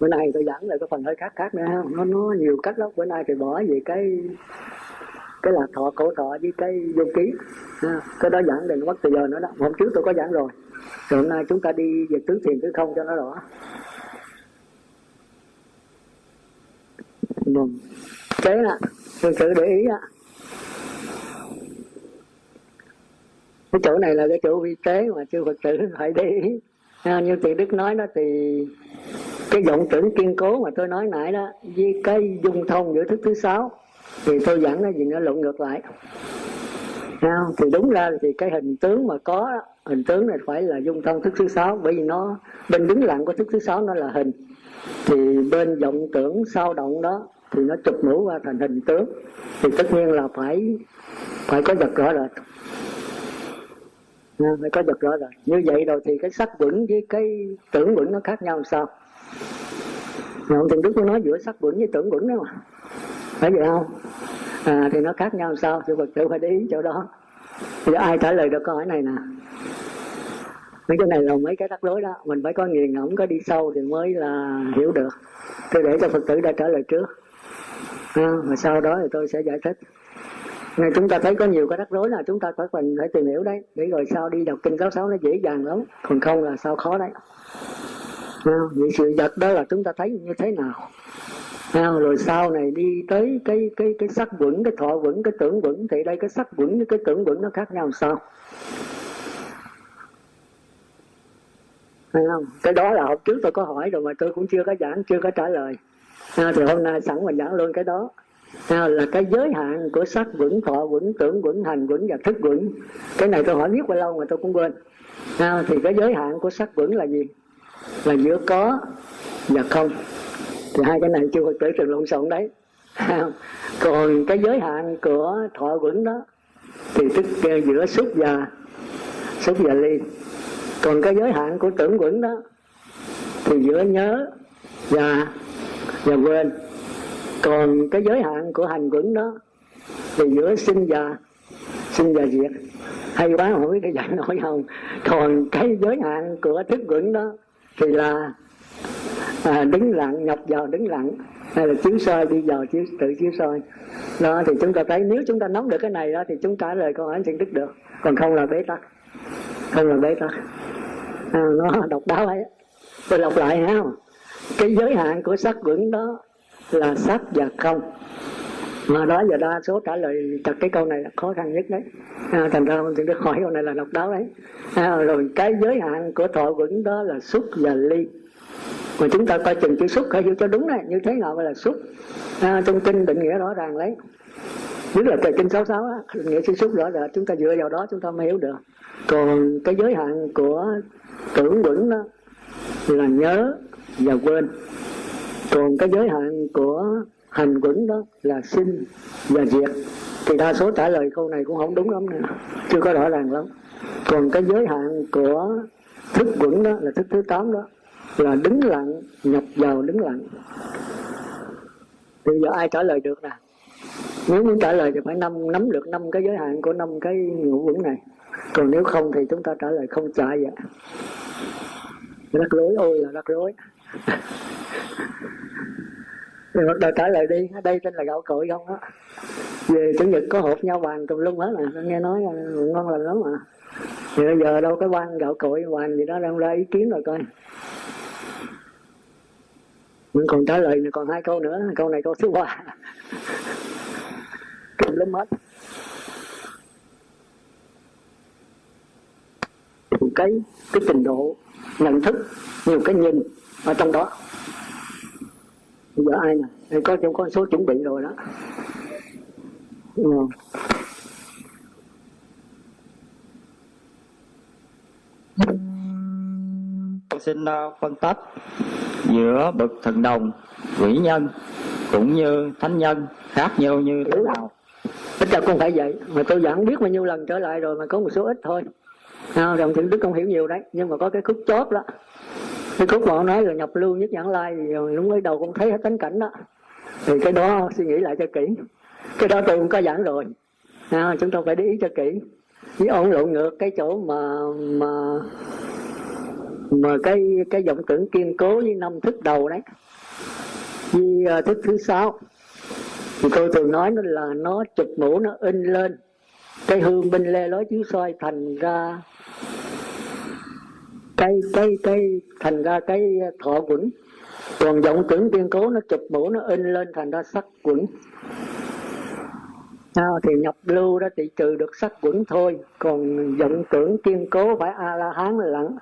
Speaker 1: Bữa nay tôi giảng lại cái phần hơi khác khác nữa. Nó nó nhiều cách lắm. Bữa nay thì bỏ về cái cái là thọ cổ thọ với cái vô ký. À, cái đó giảng đừng mất từ giờ nữa đó. Hôm trước tôi có giảng rồi. Rồi hôm nay chúng ta đi về tứ thiền tứ không cho nó rõ. Vâng. Thế ạ thực sự để ý á. Cái chỗ này là cái chỗ vi tế mà chưa phật tử phải để ý. À, như tiền đức nói đó thì cái vọng tưởng kiên cố mà tôi nói nãy đó với cái dung thông giữa thức thứ sáu thì tôi giảng cái gì nó lộn ngược lại. Không? thì đúng ra thì cái hình tướng mà có hình tướng này phải là dung thông thức thứ sáu, bởi vì nó, bên đứng lặng của thức thứ sáu nó là hình. Thì bên vọng tưởng sao động đó, thì nó chụp mũ qua thành hình tướng. Thì tất nhiên là phải phải có vật rõ rệt. Phải có vật rõ rệt. Như vậy rồi thì cái sắc vững với cái tưởng vững nó khác nhau làm sao? Ông Thiền Đức có nói giữa sắc vững với tưởng vững đó mà phải vậy không? À, thì nó khác nhau sao? Sư Phật tử phải để ý chỗ đó. Thì ai trả lời được câu hỏi này nè? Mấy cái này là mấy cái rắc rối đó mình phải có nghiền ngẫm có đi sâu thì mới là hiểu được. Tôi để cho phật tử đã trả lời trước. À, và sau đó thì tôi sẽ giải thích. Này chúng ta thấy có nhiều cái rắc rối là chúng ta phải cần phải tìm hiểu đấy. Để rồi sau đi đọc kinh sáu sáu nó dễ dàng lắm. Còn không là sao khó đấy. À, sự vật đó là chúng ta thấy như thế nào? À, rồi sau này đi tới cái cái cái sắc vững cái thọ vững cái tưởng vững thì đây cái sắc vững với cái tưởng vững nó khác nhau làm sao? Thấy không? cái đó là hôm trước tôi có hỏi rồi mà tôi cũng chưa có giảng chưa có trả lời. À, thì hôm nay sẵn mình giảng luôn cái đó. À, là cái giới hạn của sắc vững thọ vững tưởng vững hành vững và thức vững cái này tôi hỏi biết bao lâu mà tôi cũng quên. À, thì cái giới hạn của sắc vững là gì? Là giữa có và không thì hai cái này chưa phải tử trường lộn xộn đấy. Còn cái giới hạn của thọ quẩn đó, thì tức ờ, giữa xúc và xúc và ly. Còn cái giới hạn của tưởng quẩn đó, thì giữa nhớ và và quên. Còn cái giới hạn của hành quẩn đó, thì giữa sinh và sinh và diệt. Hay quá hỏi cái giải nổi không? Còn cái giới hạn của thức quẩn đó, thì là à, đứng lặng nhập vào đứng lặng. Hay là chiếu soi đi vào chiếu tự chiếu soi. Đó thì chúng ta thấy nếu chúng ta nắm được cái này đó thì chúng ta lời câu hỏi thiện đức được. Còn không là bế tắc. Không là bế tắc. À, nó độc đáo ấy. Tôi đọc lại ha. Cái giới hạn của sắc vững đó là sắc và không. Mà đó giờ đa số trả lời chặt cái câu này là khó khăn nhất đấy. À, thành ra ông được hỏi câu này là độc đáo đấy. À, rồi cái giới hạn của thọ vững đó là xúc và ly mà chúng ta coi chừng chữ xúc phải hiểu cho đúng này như thế nào gọi là xúc. À, trong kinh định nghĩa rõ ràng lấy. Nhất là tề kinh 66 á định nghĩa chữ xúc rõ ràng chúng ta dựa vào đó chúng ta mới hiểu được. Còn cái giới hạn của tưởng vững đó là nhớ và quên. Còn cái giới hạn của hành vững đó là sinh và diệt. Thì đa số trả lời câu này cũng không đúng lắm nữa chưa có rõ ràng lắm. Còn cái giới hạn của thức vững đó là thức thứ tám đó là đứng lặng, nhập vào đứng lặng. Bây giờ ai trả lời được nè? Nếu muốn trả lời thì phải năm nắm được năm cái giới hạn của năm cái ngũ vững này. Còn nếu không thì chúng ta trả lời không trả vậy. Rắc rối, ôi là rắc rối. Rồi bắt đầu trả lời đi. Ở đây tên là gạo cội không á? Về chủ nhật có hộp nhau vàng tùm lum hết mà nghe nói à, ngon lành lắm mà thì bây giờ đâu cái quan gạo cội vàng gì đó đang ra ý kiến rồi coi mình còn trả lời còn hai câu nữa. Câu này câu thứ ba. Tùm lum hết. Cái cái trình độ nhận thức nhiều cái nhìn ở trong đó. Bây giờ ai nè đây có trong con số chuẩn bị rồi đó. Ừ.
Speaker 2: Tôi xin uh, phân tích giữa bậc thần đồng, quỷ nhân cũng như thánh nhân khác nhau như thế nào?
Speaker 1: Ít ra cũng phải vậy, mà tôi giảng biết bao nhiêu lần trở lại rồi mà có một số ít thôi. À, đồng thiện đức không hiểu nhiều đấy, nhưng mà có cái khúc chốt đó. Cái khúc bọn nói là nhập lưu nhất nhãn lai thì lúc mới đầu cũng thấy hết tánh cảnh đó. Thì cái đó suy nghĩ lại cho kỹ. Cái đó tôi cũng có giảng rồi. À, chúng ta phải để ý cho kỹ. Với ổn lộn ngược cái chỗ mà mà mà cái cái vọng tưởng kiên cố với năm thức đầu đấy. Với uh, ờ, thức thứ sáu thì tôi thường nói nó là nó chụp mũ nó in lên. Cái hương bên lê lối chiếu soi thành ra cái cái cái thành ra cái thọ quẩn. Còn vọng tưởng kiên cố nó chụp mũ nó in lên thành ra sắc quẩn. À, thì nhập lưu đó thì trừ được sắc quẩn thôi. Còn vọng tưởng kiên cố phải a la hán lặng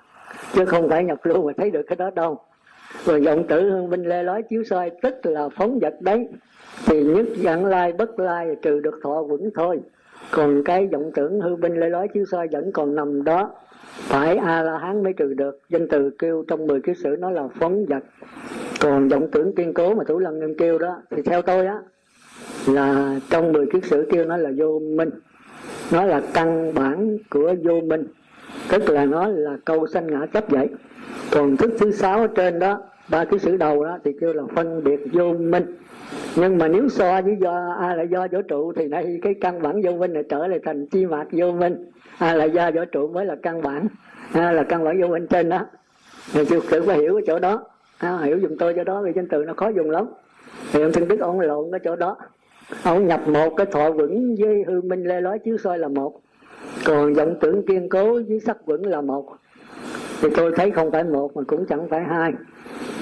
Speaker 1: chứ không phải nhập lưu mà thấy được cái đó đâu. Rồi vọng tử hương binh lê lói chiếu soi, tức là phóng vật đấy. Thì nhất dạng lai, bất lai, trừ được thọ vững thôi. Còn cái vọng tưởng hư binh lê lói chiếu soi vẫn còn nằm đó. Phải a la hán mới trừ được. Danh từ kêu trong mười kiếp sử nó là phóng vật. Còn vọng tưởng kiên cố mà thủ lăng nghiêm kêu đó, thì theo tôi á, là trong mười kiếp sử kêu nó là vô minh. Nó là căn bản của vô minh tức là nó là câu sanh ngã chấp vậy. Còn thức thứ sáu ở trên đó ba cái sự đầu đó thì kêu là phân biệt vô minh. Nhưng mà nếu so với do a là do vũ trụ thì nay cái căn bản vô minh này trở lại thành chi mạc vô minh. A là do vũ trụ mới là căn bản. A là căn bản vô minh trên đó. Thì chưa tự phải hiểu cái chỗ đó. À, hiểu dùng tôi cho đó vì danh từ nó khó dùng lắm. Thì ông thân đức ông lộn cái chỗ đó. Ông nhập một cái thọ vững với hư minh lê lói chiếu soi là một còn vọng tưởng kiên cố với sắc vững là một. Thì tôi thấy không phải một mà cũng chẳng phải hai.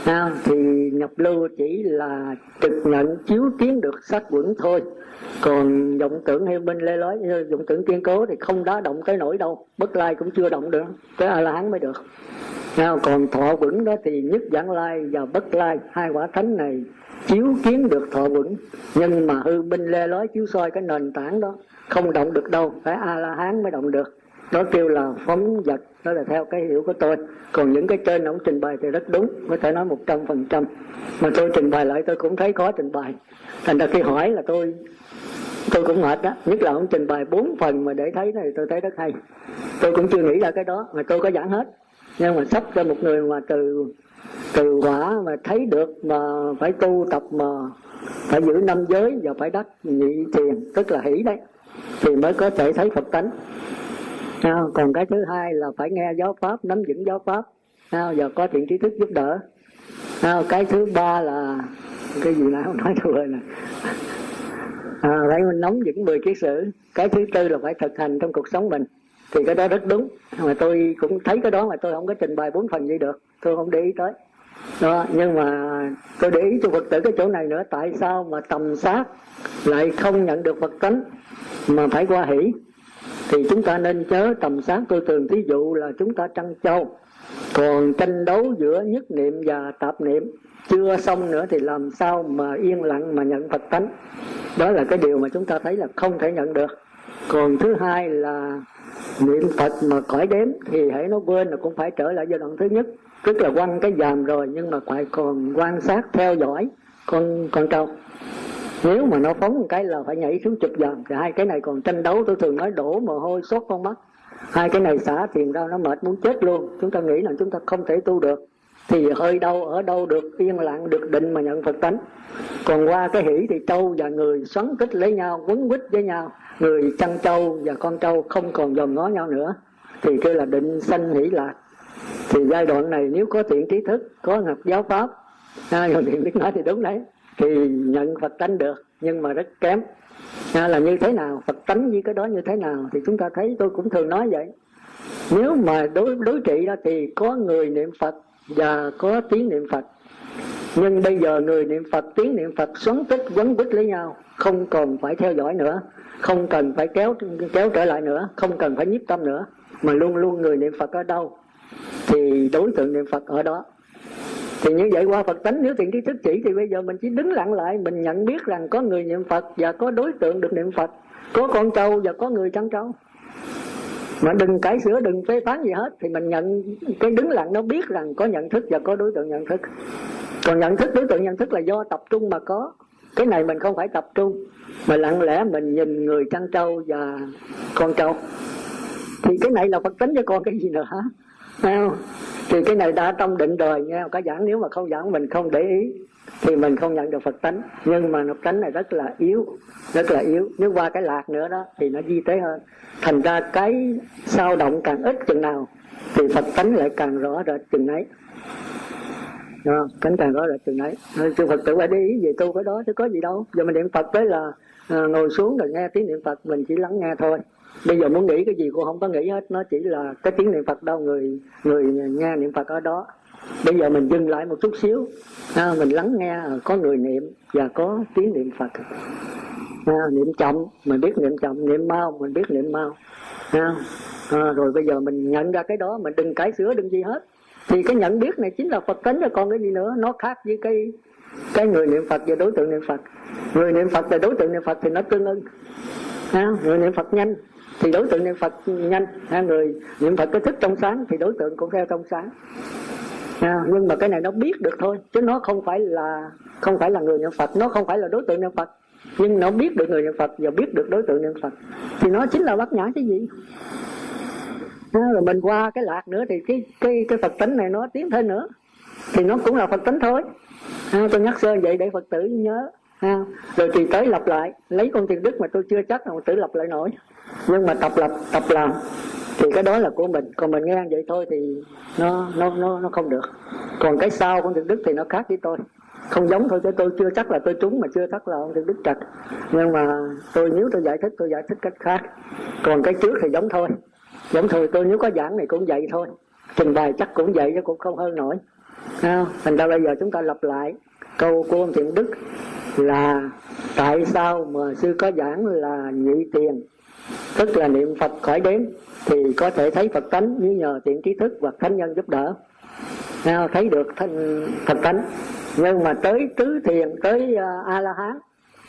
Speaker 1: À, thì nhập lưu chỉ là trực nhận chiếu kiến được sắc vững thôi. Còn vọng tưởng hay bên lê lói ờ, vọng tưởng kiên cố thì không đá động cái nổi đâu. Bất lai cũng chưa động được cái a la hán mới được. À, còn thọ vững đó thì nhất giảng lai và bất lai. Hai quả thánh này chiếu kiến được thọ vững nhưng mà hư binh lê lói chiếu soi cái nền tảng đó không động được đâu, phải a la hán mới động được. Đó kêu là phóng vật, đó là theo cái hiểu của tôi. Còn những cái trên ông trình bày thì rất đúng, có thể nói một trăm phần trăm. Mà tôi trình bày lại, tôi cũng thấy khó trình bày. Thành ra khi hỏi là tôi tôi cũng mệt đó. Nhất là ông trình bày bốn phần mà để thấy này, tôi thấy rất hay. Tôi cũng chưa nghĩ ra cái đó, mà tôi có giảng hết. Nhưng mà sắp cho một người mà từ từ quả mà thấy được mà phải tu tập mà phải giữ năm giới và phải đắc nhị thiền, tức là hỷ đấy thì mới có thể thấy phật tánh. À, còn cái thứ hai là phải nghe giáo pháp nắm vững giáo pháp. À, và có thiện trí thức giúp đỡ. À, cái thứ ba là cái gì nào? Nói rồi nè. À, phải mình nắm vững mười kiến sử cái thứ tư là phải thực hành trong cuộc sống mình. Thì cái đó rất đúng. Mà tôi cũng thấy cái đó mà tôi không có trình bày bốn phần gì được. Tôi không để ý tới đó, nhưng mà tôi để ý cho phật tử cái chỗ này nữa, tại sao mà tầm sát lại không nhận được phật tánh mà phải qua hỷ thì chúng ta nên chớ tầm sát tôi thường thí dụ là chúng ta trăng châu, còn tranh đấu giữa nhất niệm và tạp niệm. Chưa xong nữa thì làm sao mà yên lặng mà nhận phật tánh đó là cái điều mà chúng ta thấy là không thể nhận được. Còn thứ hai là niệm phật mà cõi đếm thì hãy nó quên là cũng phải trở lại giai đoạn thứ nhất tức là quăng cái dòm rồi, nhưng mà phải còn quan sát, theo dõi con con trâu. Nếu mà nó phóng một cái là phải nhảy xuống chụp dòm thì hai cái này còn tranh đấu, tôi thường nói đổ mồ hôi sốt con mắt. Hai cái này xả tiền ra, nó mệt muốn chết luôn. Chúng ta nghĩ là chúng ta không thể tu được. Thì hơi đâu ở đâu được? Yên lặng, được định mà nhận phật tánh. Còn qua cái hỷ thì trâu và người xoắn kích lấy nhau, quấn quýt với nhau. Người chăn trâu và con trâu không còn dòm ngó nhau nữa. Thì kêu là định sanh hỷ lạc thì giai đoạn này nếu có thiện trí thức có học giáo pháp à, rồi thiện biết nói thì đúng đấy. Thì nhận phật tánh được nhưng mà rất kém. À, là như thế nào? Phật tánh như cái đó như thế nào? Thì chúng ta thấy tôi cũng thường nói vậy. Nếu mà đối đối trị đó thì có người niệm phật và có tiếng niệm phật. Nhưng bây giờ người niệm phật tiếng niệm phật xoắn tích quấn quýt lấy nhau không còn phải theo dõi nữa không cần phải kéo kéo trở lại nữa không cần phải nhiếp tâm nữa mà luôn luôn người niệm phật ở đâu? Thì đối tượng niệm phật ở đó. Thì như vậy qua phật tánh, nếu thiện trí thức chỉ, thì bây giờ mình chỉ đứng lặng lại, mình nhận biết rằng có người niệm phật và có đối tượng được niệm phật, có con trâu và có người chăn trâu. Mà đừng cải sửa, đừng phê phán gì hết, thì mình nhận, cái đứng lặng nó biết rằng có nhận thức và có đối tượng nhận thức. Còn nhận thức, đối tượng nhận thức là do tập trung mà có. Cái này mình không phải tập trung, mà lặng lẽ mình nhìn người chăn trâu và con trâu. Thì cái này là phật tính chứ con cái gì nữa hả? Không? thì cái này đã trong định đời nha có giảng nếu mà không giảng mình không để ý thì mình không nhận được phật tánh. Nhưng mà phật tánh này rất là yếu rất là yếu. Nếu qua cái lạc nữa đó thì nó di tế hơn. Thành ra cái sao động càng ít chừng nào thì phật tánh lại càng rõ rệt chừng ấy. Đúng cánh càng rõ rệt chừng ấy. Chư phật tử phải để ý về tu cái đó chứ có gì đâu. Giờ mình niệm phật tới là à, ngồi xuống rồi nghe tiếng niệm phật mình chỉ lắng nghe thôi bây giờ muốn nghĩ cái gì cô không có nghĩ hết nó chỉ là cái tiếng niệm phật đâu người người nghe niệm phật ở đó. Bây giờ mình dừng lại một chút xíu. À, mình lắng nghe à, có người niệm và có tiếng niệm phật. À, niệm chậm mình biết niệm chậm niệm mau mình biết niệm mau. À, à, rồi bây giờ mình nhận ra cái đó mình đừng cải sửa đừng gì hết. Thì cái nhận biết này chính là phật tính cho còn cái gì nữa? Nó khác với cái cái người niệm phật và đối tượng niệm phật. Người niệm phật và đối tượng niệm phật thì nó tương ưng. À, người niệm phật nhanh thì đối tượng niệm phật nhanh hai người niệm phật có thức trong sáng thì đối tượng cũng theo trong sáng. À, nhưng mà cái này nó biết được thôi chứ nó không phải là không phải là người niệm phật nó không phải là đối tượng niệm phật. Nhưng nó biết được người niệm phật và biết được đối tượng niệm phật thì nó chính là bát nhã cái gì. À, rồi mình qua cái lạc nữa thì cái cái cái phật tính này nó tiến thêm nữa thì nó cũng là phật tính thôi. À, tôi nhắc sơ vậy để phật tử nhớ. À, rồi thì tới lặp lại lấy con tiền đức mà tôi chưa chắc là phật tử lặp lại nổi nhưng mà tập lập tập làm. Thì cái đó là của mình. Còn mình nghe vậy thôi thì nó nó nó nó không được. Còn cái sau con thượng đức thì nó khác với tôi. Không giống thôi chứ tôi chưa chắc là tôi trúng mà chưa chắc là ông thượng đức trật nhưng mà tôi nếu tôi giải thích tôi giải thích cách khác. Còn cái trước thì giống thôi. Giống thôi tôi nếu có giảng này cũng vậy thôi. Trình bày chắc cũng vậy chứ cũng không hơn nổi. À, thành ra bây giờ chúng ta lặp lại câu của ông thiện đức là tại sao mà sư có giảng là nhị tiền? Tức là niệm phật khỏi đếm thì có thể thấy phật tánh như nhờ tiện trí thức hoặc thánh nhân giúp đỡ. Nào thấy được thanh phật tánh. Nhưng mà tới tứ thiền tới à, uh, a la hán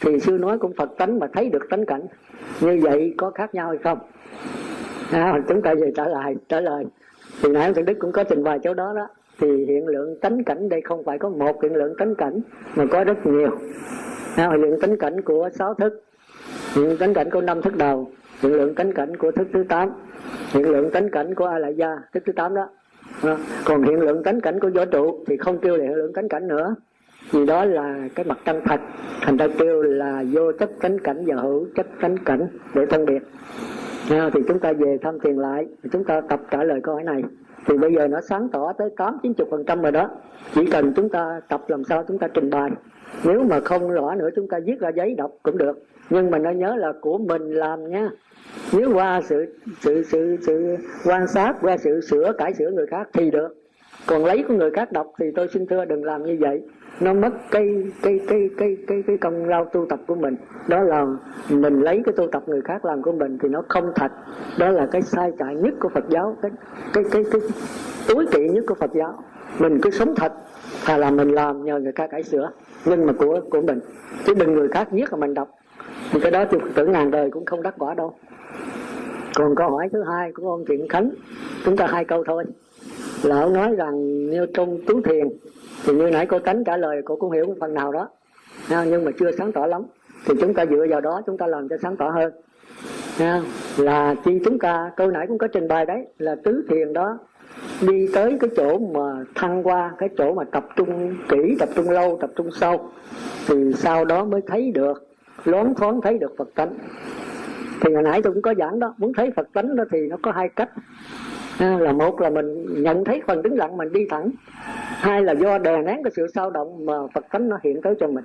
Speaker 1: thì sư nói cũng phật tánh mà thấy được tánh cảnh. Như vậy có khác nhau hay không? À, chúng ta về trả lời trả lời. Thì nãy thượng đức cũng có trình bày chỗ đó đó. Thì hiện lượng tánh cảnh đây không phải có một hiện lượng tánh cảnh mà có rất nhiều. À, hiện lượng tánh cảnh của sáu thức. Hiện tánh cảnh của năm thức đầu hiện lượng tánh cảnh của thức thứ tám. Hiện lượng tánh cảnh của a la gia thức thứ tám đó. À, còn hiện lượng tánh cảnh của vũ trụ thì không kêu là hiện lượng tánh cảnh nữa. Vì đó là cái mặt chân thật thành ra kêu là vô chất tánh cảnh và hữu chất tánh cảnh để phân biệt. À, thì chúng ta về thăm tiền lại chúng ta tập trả lời câu hỏi này. Thì bây giờ nó sáng tỏ tới tám chín chục phần trăm rồi đó. Chỉ cần chúng ta tập làm sao chúng ta trình bày. Nếu mà không rõ nữa chúng ta viết ra giấy đọc cũng được nhưng mà nó nhớ là của mình làm nha. Nếu qua sự sự sự sự quan sát, qua sự sửa, cải sửa người khác thì được. Còn lấy của người khác đọc thì tôi xin thưa đừng làm như vậy. Nó mất cái cái cái cái cái cái công lao tu tập của mình. Đó là mình lấy cái tu tập người khác làm của mình thì nó không thật. Đó là cái sai trái nhất của Phật giáo. Cái cái cái cái tối kỵ nhất của Phật giáo. Mình cứ sống thật thà là mình làm nhờ người khác cải sửa. Nhưng mà của của mình. Chứ đừng người khác viết là mình đọc thì cái đó chư tưởng tử ngàn đời cũng không đắc quả đâu. Còn câu hỏi thứ hai của ông Thiện Khánh, chúng ta hai câu thôi. Là ông nói rằng như trong tứ thiền, thì như nãy cô tánh trả lời, cô cũng hiểu phần nào đó. Nhưng mà chưa sáng tỏ lắm. Thì chúng ta dựa vào đó, chúng ta làm cho sáng tỏ hơn. Là khi chúng ta, câu nãy cũng có trình bày đấy, là tứ thiền đó đi tới cái chỗ mà thăng qua, cái chỗ mà tập trung kỹ, tập trung lâu, tập trung sâu. Thì sau đó mới thấy được loáng thoáng thấy được phật tánh. Thì hồi nãy tôi cũng có giảng đó, muốn thấy phật tánh đó thì nó có hai cách. À, là một là mình nhận thấy phần đứng lặng mình đi thẳng. Hai là do đè nén cái sự sao động mà phật tánh nó hiện tới cho mình.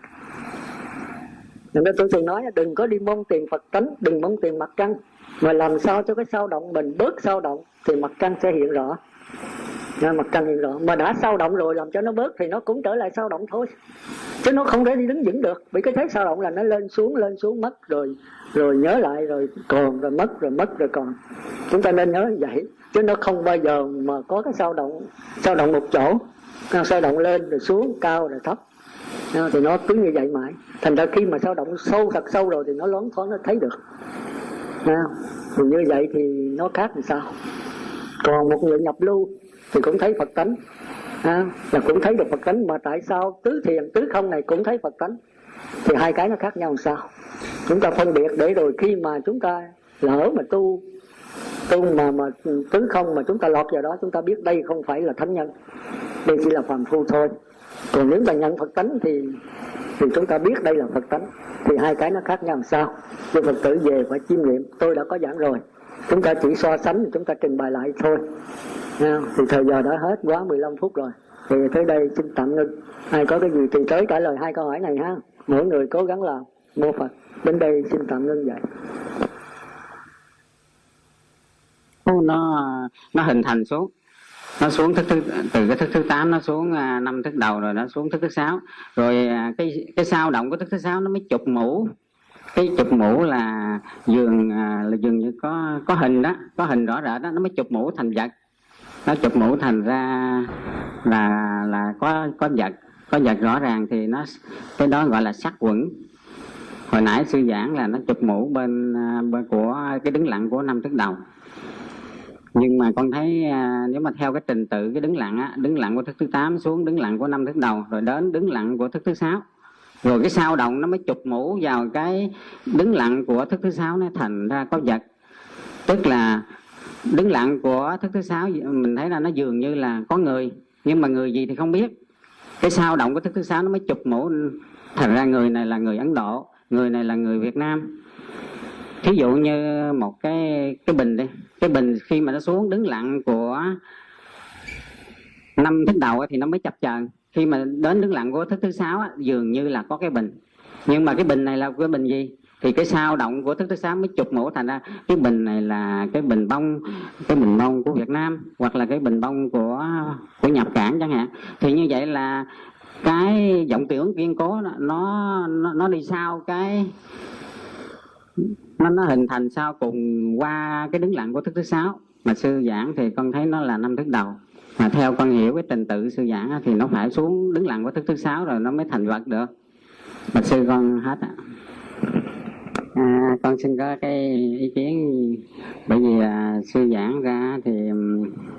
Speaker 1: Nên tôi thường nói, đừng có đi mong tiền phật tánh, đừng mong tiền mặt trăng. Mà làm sao cho cái sao động mình bớt sao động thì mặt trăng sẽ hiện rõ mặt trăng hiện rõ mà đã sao động rồi làm cho nó bớt thì nó cũng trở lại sao động thôi. Chứ nó không thể đi đứng vững được, vì cái thế sao động là nó lên xuống lên xuống, mất rồi rồi nhớ lại, rồi còn, rồi mất rồi mất, rồi còn. Chúng ta nên nhớ vậy, chứ nó không bao giờ mà có cái sao động sao động một chỗ. Nó sao động lên rồi xuống, cao rồi thấp. Thì nó cứ như vậy mãi. Thành ra khi mà sao động sâu thật sâu rồi thì nó loáng thoáng, nó thấy được. Thì như vậy thì nó khác làm sao? Còn một người nhập lưu thì cũng thấy phật tánh. À, là cũng thấy được phật tánh. Mà tại sao tứ thiền tứ không này cũng thấy phật tánh? Thì hai cái nó khác nhau làm sao? Chúng ta phân biệt để rồi khi mà chúng ta lỡ mà tu tu mà mà tứ không mà chúng ta lọt vào đó chúng ta biết đây không phải là thánh nhân. Đây chỉ là phàm phu thôi. Còn nếu mà nhận phật tánh thì thì chúng ta biết đây là phật tánh. Thì hai cái nó khác nhau làm sao? Cho phật tử về phải chiêm nghiệm. Tôi đã có giảng rồi. Chúng ta chỉ so sánh chúng ta trình bày lại thôi thì thời giờ đã hết quá 15 phút rồi. Thì tới đây xin tạm ngưng. Ai có cái gì thì tới trả lời hai câu hỏi này ha? Mỗi người cố gắng làm mô phật. Đến đây xin tạm ngưng vậy
Speaker 3: nó nó hình thành xuống. Nó xuống thức thứ từ cái thức thứ 8 nó xuống à, năm thức đầu rồi nó xuống thức thứ sáu. Rồi à, cái cái sao động của thức thứ sáu nó mới chụp mũ. Cái chụp mũ là dường à, là dường như có có hình đó có hình rõ rệt đó nó mới chụp mũ thành vật nó chụp mũ thành ra là là có có vật có vật rõ ràng thì nó cái đó gọi là sắc quẩn. Hồi nãy sư giảng là nó chụp mũ bên, bên của cái đứng lặng của năm thức đầu. Nhưng mà con thấy à, nếu mà theo cái trình tự cái đứng lặng á đứng lặng của thức thứ 8 xuống đứng lặng của năm thức đầu rồi đến đứng lặng của thức thứ sáu. Rồi cái sao động nó mới chụp mũ vào cái đứng lặng của thức thứ sáu nó thành ra có vật. Tức là đứng lặng của thức thứ sáu, mình thấy là nó dường như là có người, nhưng mà người gì thì không biết. Cái sao động của thức thứ sáu nó mới chụp mũ. Thành ra người này là người ấn độ, người này là người việt nam. Thí dụ như một cái cái bình đi. Cái bình khi mà nó xuống đứng lặng của năm thức đầu thì nó mới chập chờn. Khi mà đến đứng lặng của thức thứ sáu dường như là có cái bình. Nhưng mà cái bình này là cái bình gì? Thì cái sao động của thức thứ sáu mới chụp mũ thành ra cái bình này là cái bình bông cái bình bông của Việt Nam hoặc là cái bình bông của của nhập cảng chẳng hạn. Thì như vậy là cái vọng tưởng kiên cố nó nó nó đi sau cái nó nó hình thành sau cùng qua cái đứng lặng của thức thứ sáu mà sư giảng thì con thấy nó là năm thức đầu. Mà theo con hiểu cái trình tự sư giảng thì nó phải xuống đứng lặng của thức thứ sáu rồi nó mới thành vật được. Mà sư con hết ạ. à, À, con xin có cái ý kiến. Bởi vì à, sư giảng ra thì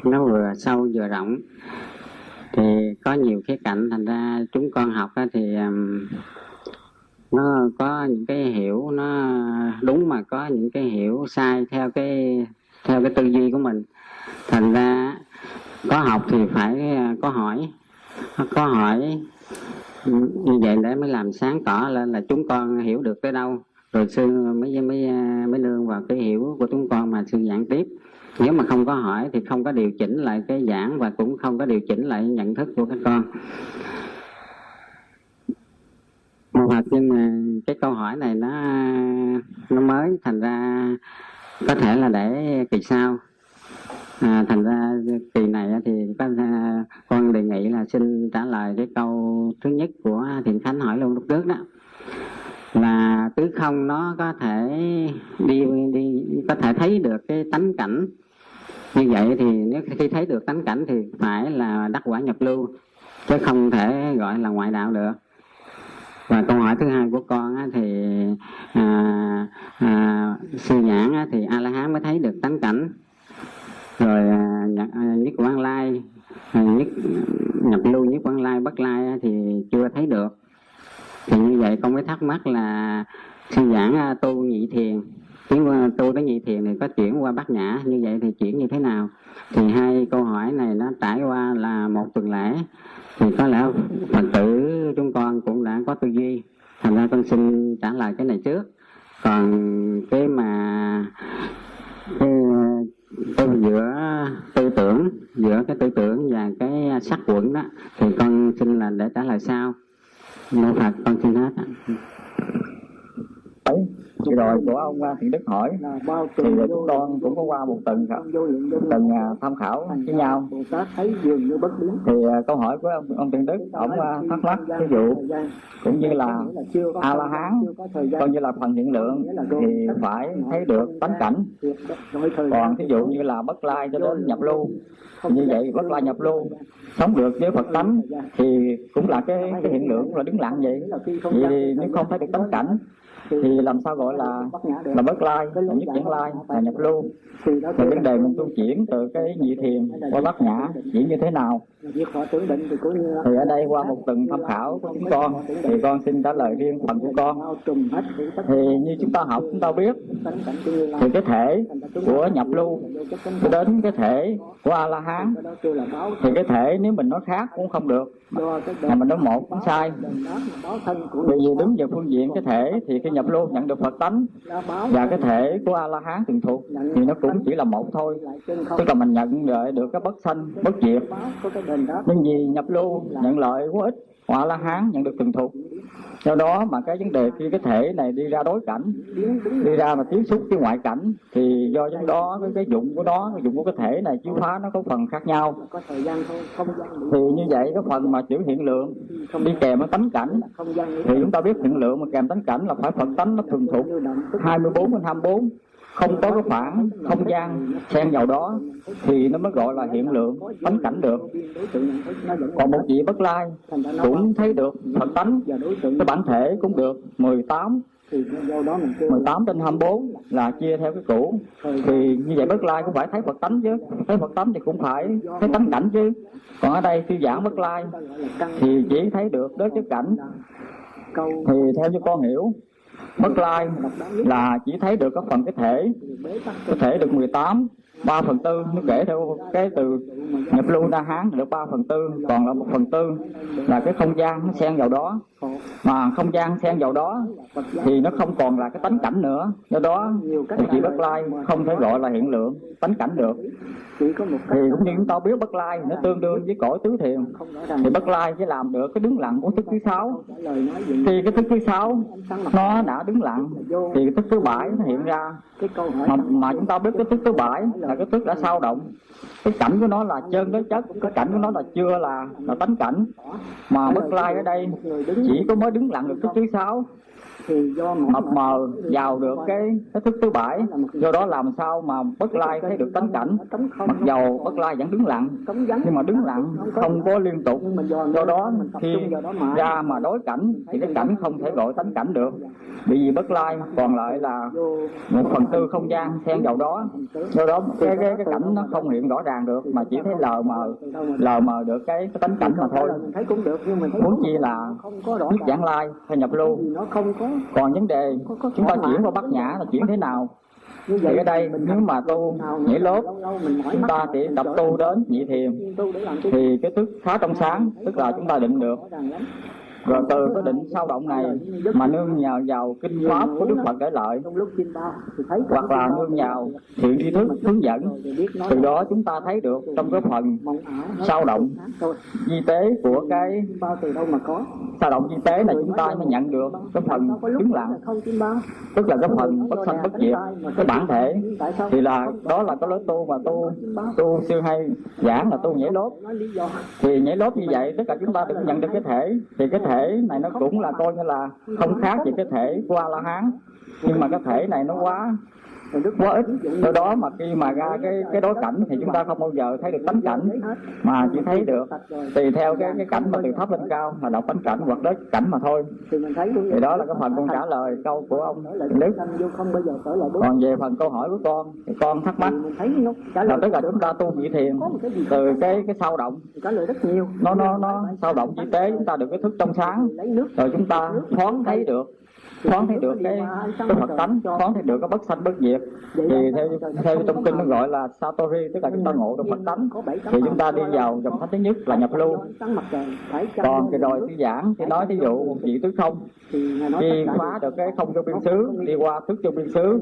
Speaker 3: nó vừa sâu vừa rộng. Thì có nhiều khía cạnh thành ra chúng con học thì um, nó có những cái hiểu nó đúng mà có những cái hiểu sai theo cái theo cái tư duy của mình. Thành ra có học thì phải à, có hỏi. Có hỏi như vậy để mới làm sáng tỏ lên là chúng con hiểu được tới đâu rồi sư mới mới à, mới nương vào cái hiểu của chúng con mà sư giảng tiếp. Nếu mà không có hỏi thì không có điều chỉnh lại cái giảng và cũng không có điều chỉnh lại nhận thức của các con. Hoặc nhưng mà cái câu hỏi này nó nó mới thành ra có thể là để kỳ sau. À, thành ra kỳ này thì có, à, con đề nghị là xin trả lời cái câu thứ nhất của thiện khánh hỏi luôn lúc trước đó là tứ không nó có thể đi đi có thể thấy được cái tánh cảnh. Như vậy thì nếu khi thấy được tánh cảnh thì phải là đắc quả nhập lưu chứ không thể gọi là ngoại đạo được. Và câu hỏi thứ hai của con á, thì à, à, sư nhãn á, thì a la hán mới thấy được tánh cảnh. Rồi à, à, nhất quan lai à, nhất nhập lưu nhất quan lai bất lai á, thì chưa thấy được thì như vậy con mới thắc mắc là sư giảng à, tu nhị thiền tiến qua à, tu tới nhị thiền thì có chuyển qua bát nhã như vậy thì chuyển như thế nào? Thì hai câu hỏi này nó trải qua là một tuần lễ thì có lẽ phật tử chúng con cũng đã có tư duy. Thành ra con xin trả lời cái này trước. Còn cái mà cái, à, cái giữa tư tưởng giữa cái tư tưởng và cái sắc quẩn đó thì con xin là để trả lời sau mô phật con xin hết ạ.
Speaker 2: ấy thì rồi của ông à, thiện đức hỏi thì là chúng con cũng có qua một tuần tuần à, tham khảo với nhau.
Speaker 1: Bồ Tát thấy dường như bất biến.
Speaker 2: Thì à, câu hỏi của ông, ông thiện đức ông thắc mắc ví dụ cũng như là a la hán coi như là phần hiện lượng thì phải thấy được tánh cảnh. còn thí dụ như là bất lai cho đến nhập lưu như vậy bất lai nhập lưu sống được với phật tánh thì cũng là cái cái hiện lượng là đứng lặng vậy. thì nếu không thấy được tánh cảnh thì làm sao gọi là là bất lai là nhất chuyển lai là nhập lưu.
Speaker 1: Thì
Speaker 2: vấn đề mình tu chuyển từ cái nhị thiền qua bát nhã, chuyển như thế nào?
Speaker 1: Thì
Speaker 2: ở đây qua một tuần tham khảo của chúng con, thì con xin trả lời riêng phần của con.
Speaker 1: Thì
Speaker 2: như chúng ta học, chúng ta biết, thì cái thể của nhập lưu đến cái thể của a la hán thì cái thể nếu mình nói khác cũng không được mà mình nói một cũng sai. bởi vì đứng về phương diện cái thể thì cái nhập lưu nhận được phật tánh. Và cái thể của a la hán thường thuộc thì nó cũng chỉ là một thôi. Tức là mình nhận lợi được cái bất sanh bất diệt. Nhưng vì nhập lưu nhận lợi quá ít hoa la hán nhận được từng thuộc do đó mà cái vấn đề khi cái thể này đi ra đối cảnh đi ra mà tiếp xúc với ngoại cảnh thì do cái đó cái, cái dụng của nó cái dụng của cái thể này chiếu phá nó có phần khác nhau.
Speaker 1: Có thời gian không gian
Speaker 2: thì như vậy cái phần mà chữ hiện lượng đi kèm với tánh cảnh thì chúng ta biết hiện lượng mà kèm tánh cảnh là phải phật tánh nó thường thuộc
Speaker 1: lưu động tức
Speaker 2: 24 đến 24 không có cái khoảng không gian xen vào đó thì nó mới gọi là hiện lượng tánh cảnh được. Còn một vị bất lai cũng thấy được phật tánh. Cái bản thể cũng được 18 18 trên 24 là chia theo cái cũ. Thì như vậy bất lai cũng phải thấy Phật tánh chứ. Thấy Phật tánh thì cũng phải thấy tánh cảnh chứ. Còn ở đây khi giảng bất lai thì chỉ thấy được đối chức cảnh. Thì theo như con hiểu bất lai là chỉ thấy được cái phần cái thể có thể được 18 3 phần tư nó kể theo cái từ nhập lưu đa hán được 3 phần tư còn là một phần tư là cái không gian nó xen vào đó. Mà không gian xen vào đó thì nó không còn là cái tánh cảnh nữa. Do đó thì chỉ bất lai không thể gọi là hiện lượng tánh cảnh được. Thì cũng như chúng ta biết bất lai nó tương đương với cõi tứ thiền. Thì bất lai chỉ làm được cái đứng lặng của thức thứ sáu. Khi cái thức thứ sáu nó đã đứng lặng thì cái thức thứ bảy nó hiện ra. Mà, mà chúng ta biết cái thức thứ bảy là cái thức đã sao động. Cái cảnh của nó là chân đối chất. cái cảnh của nó là chưa là là tánh cảnh. Mà bất lai ở đây chỉ có mới đứng lặng được thức thứ sáu mập mờ vào được cái cái thức thứ bảy. Do đó làm sao mà bất lai thấy được tánh cảnh. mặc dầu bất lai vẫn đứng lặng nhưng mà đứng lặng không có liên tục.
Speaker 1: do
Speaker 2: đó khi ra mà đối cảnh thì cái cảnh không thể gọi tánh cảnh được. Bởi vì bất lai còn lại là một phần tư không gian xen vào đó. Do đó cái cái cái cảnh nó không hiện rõ ràng được mà chỉ thấy lờ mờ lờ mờ được cái, cái tánh cảnh mà thôi.
Speaker 1: Mình thấy cũng được nhưng mình thấy
Speaker 2: muốn chi là
Speaker 1: ràng.
Speaker 2: giảng lai hay nhập lưu còn vấn đề chúng ta chuyển qua bát nhã là chuyển thế nào? Thì ở đây nếu mà tu nhảy lốt chúng ta chỉ tập tu đến nhị thiền. Thì cái thức khá trong sáng tức là chúng ta định được rồi từ cái định sao động này mà nương nhào vào kinh pháp của đức phật để lợi hoặc là nương nhào thiện tri thức hướng dẫn, từ đó chúng ta thấy được trong cái phần sao động di tế của cái sao động di tế là chúng ta mới nhận được cái phần chứng lặng, tức là cái phần bất sanh bất diệt, cái bản thể. Thì là đó là cái lối tu mà tu tu siêu hay giảng là tu nhảy lốt. Thì nhảy lốt như vậy, tất cả chúng ta được nhận được cái thể. Thì cái thể thể này nó cũng là coi như là không khác gì cái thể qua la hán. Nhưng mà cái thể này nó quá quá ít do đó mà khi mà ra cái cái đối cảnh thì chúng ta không bao giờ thấy được tánh cảnh mà chỉ thấy được tùy theo cái cái cảnh mà từ thấp lên cao là đọc tánh cảnh hoặc đối cảnh mà thôi. Thì đó là cái phần con trả lời câu của ông Đức. Còn về phần câu hỏi của con thì con thắc mắc. Là tất cả chúng ta tu vị thiền từ cái cái sao động. nó nó nó sao động chi tế chúng ta được cái thức trong sáng. Rồi chúng ta thoáng thấy được thoáng thấy được cái cái Phật tánh thoáng thấy được cái bất sanh bất diệt. Thì theo theo trong kinh nó gọi là satori tức là chúng ta ngộ được Phật tánh. Thì chúng ta đi vào dòng thánh thứ nhất là nhập lưu. Còn cái rồi thì giảng thì nói thí dụ vị tứ không khi phá được cái không trong biên xứ đi qua thức trong biên xứ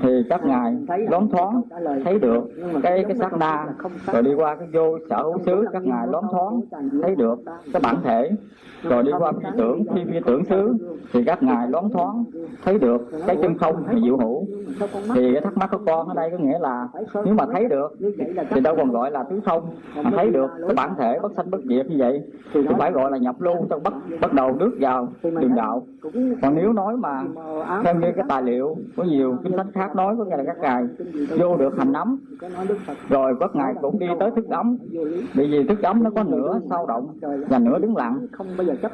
Speaker 2: thì các ngài loáng thoáng thấy được cái cái sát na rồi đi qua cái vô sở hữu xứ các ngài loáng thoáng thấy được cái bản thể. Rồi đi qua phi tưởng khi phi tưởng xứ thì các ngài loáng thoáng thấy được cái chân không thì diệu hữu. Thì cái thắc mắc của con ở đây có nghĩa là nếu mà thấy được thì đâu còn gọi là tứ không mà thấy được cái bản thể bất sanh bất diệt như vậy thì phải gọi là nhập lưu trong bắt bắt đầu bước vào đường đạo. Còn nếu nói mà theo như cái tài liệu có nhiều kinh sách khác nói, có nghĩa là các ngài vô được hành nấm rồi các ngài cũng đi tới thức ấm. Bởi vì thức ấm nó có nửa sao động và nửa đứng lặng.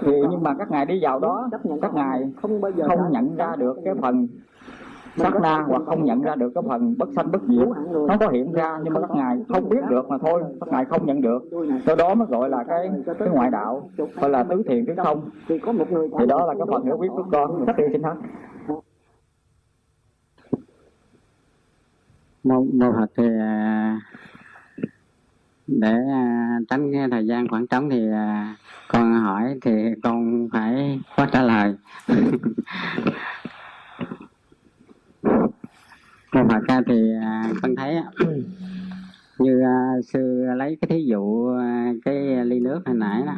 Speaker 2: Thì nhưng mà các ngài đi vào đó, các ngài không không nhận ra được cái phần sát na hoặc không nhận ra được cái phần bất sanh bất diệt. Nó có hiện ra nhưng mà các ngài không biết được mà thôi, các ngài không nhận được. Do đó mới gọi là cái cái ngoại đạo, gọi là tứ thiền tứ không thì đó là cái phần hiểu biết của con rất xin hết
Speaker 3: mô mô phật thì à, để à, tránh cái thời gian khoảng trống thì à, con hỏi thì con phải có trả lời. Mô phật ra thì con thấy như sư lấy cái thí dụ cái ly nước hồi nãy đó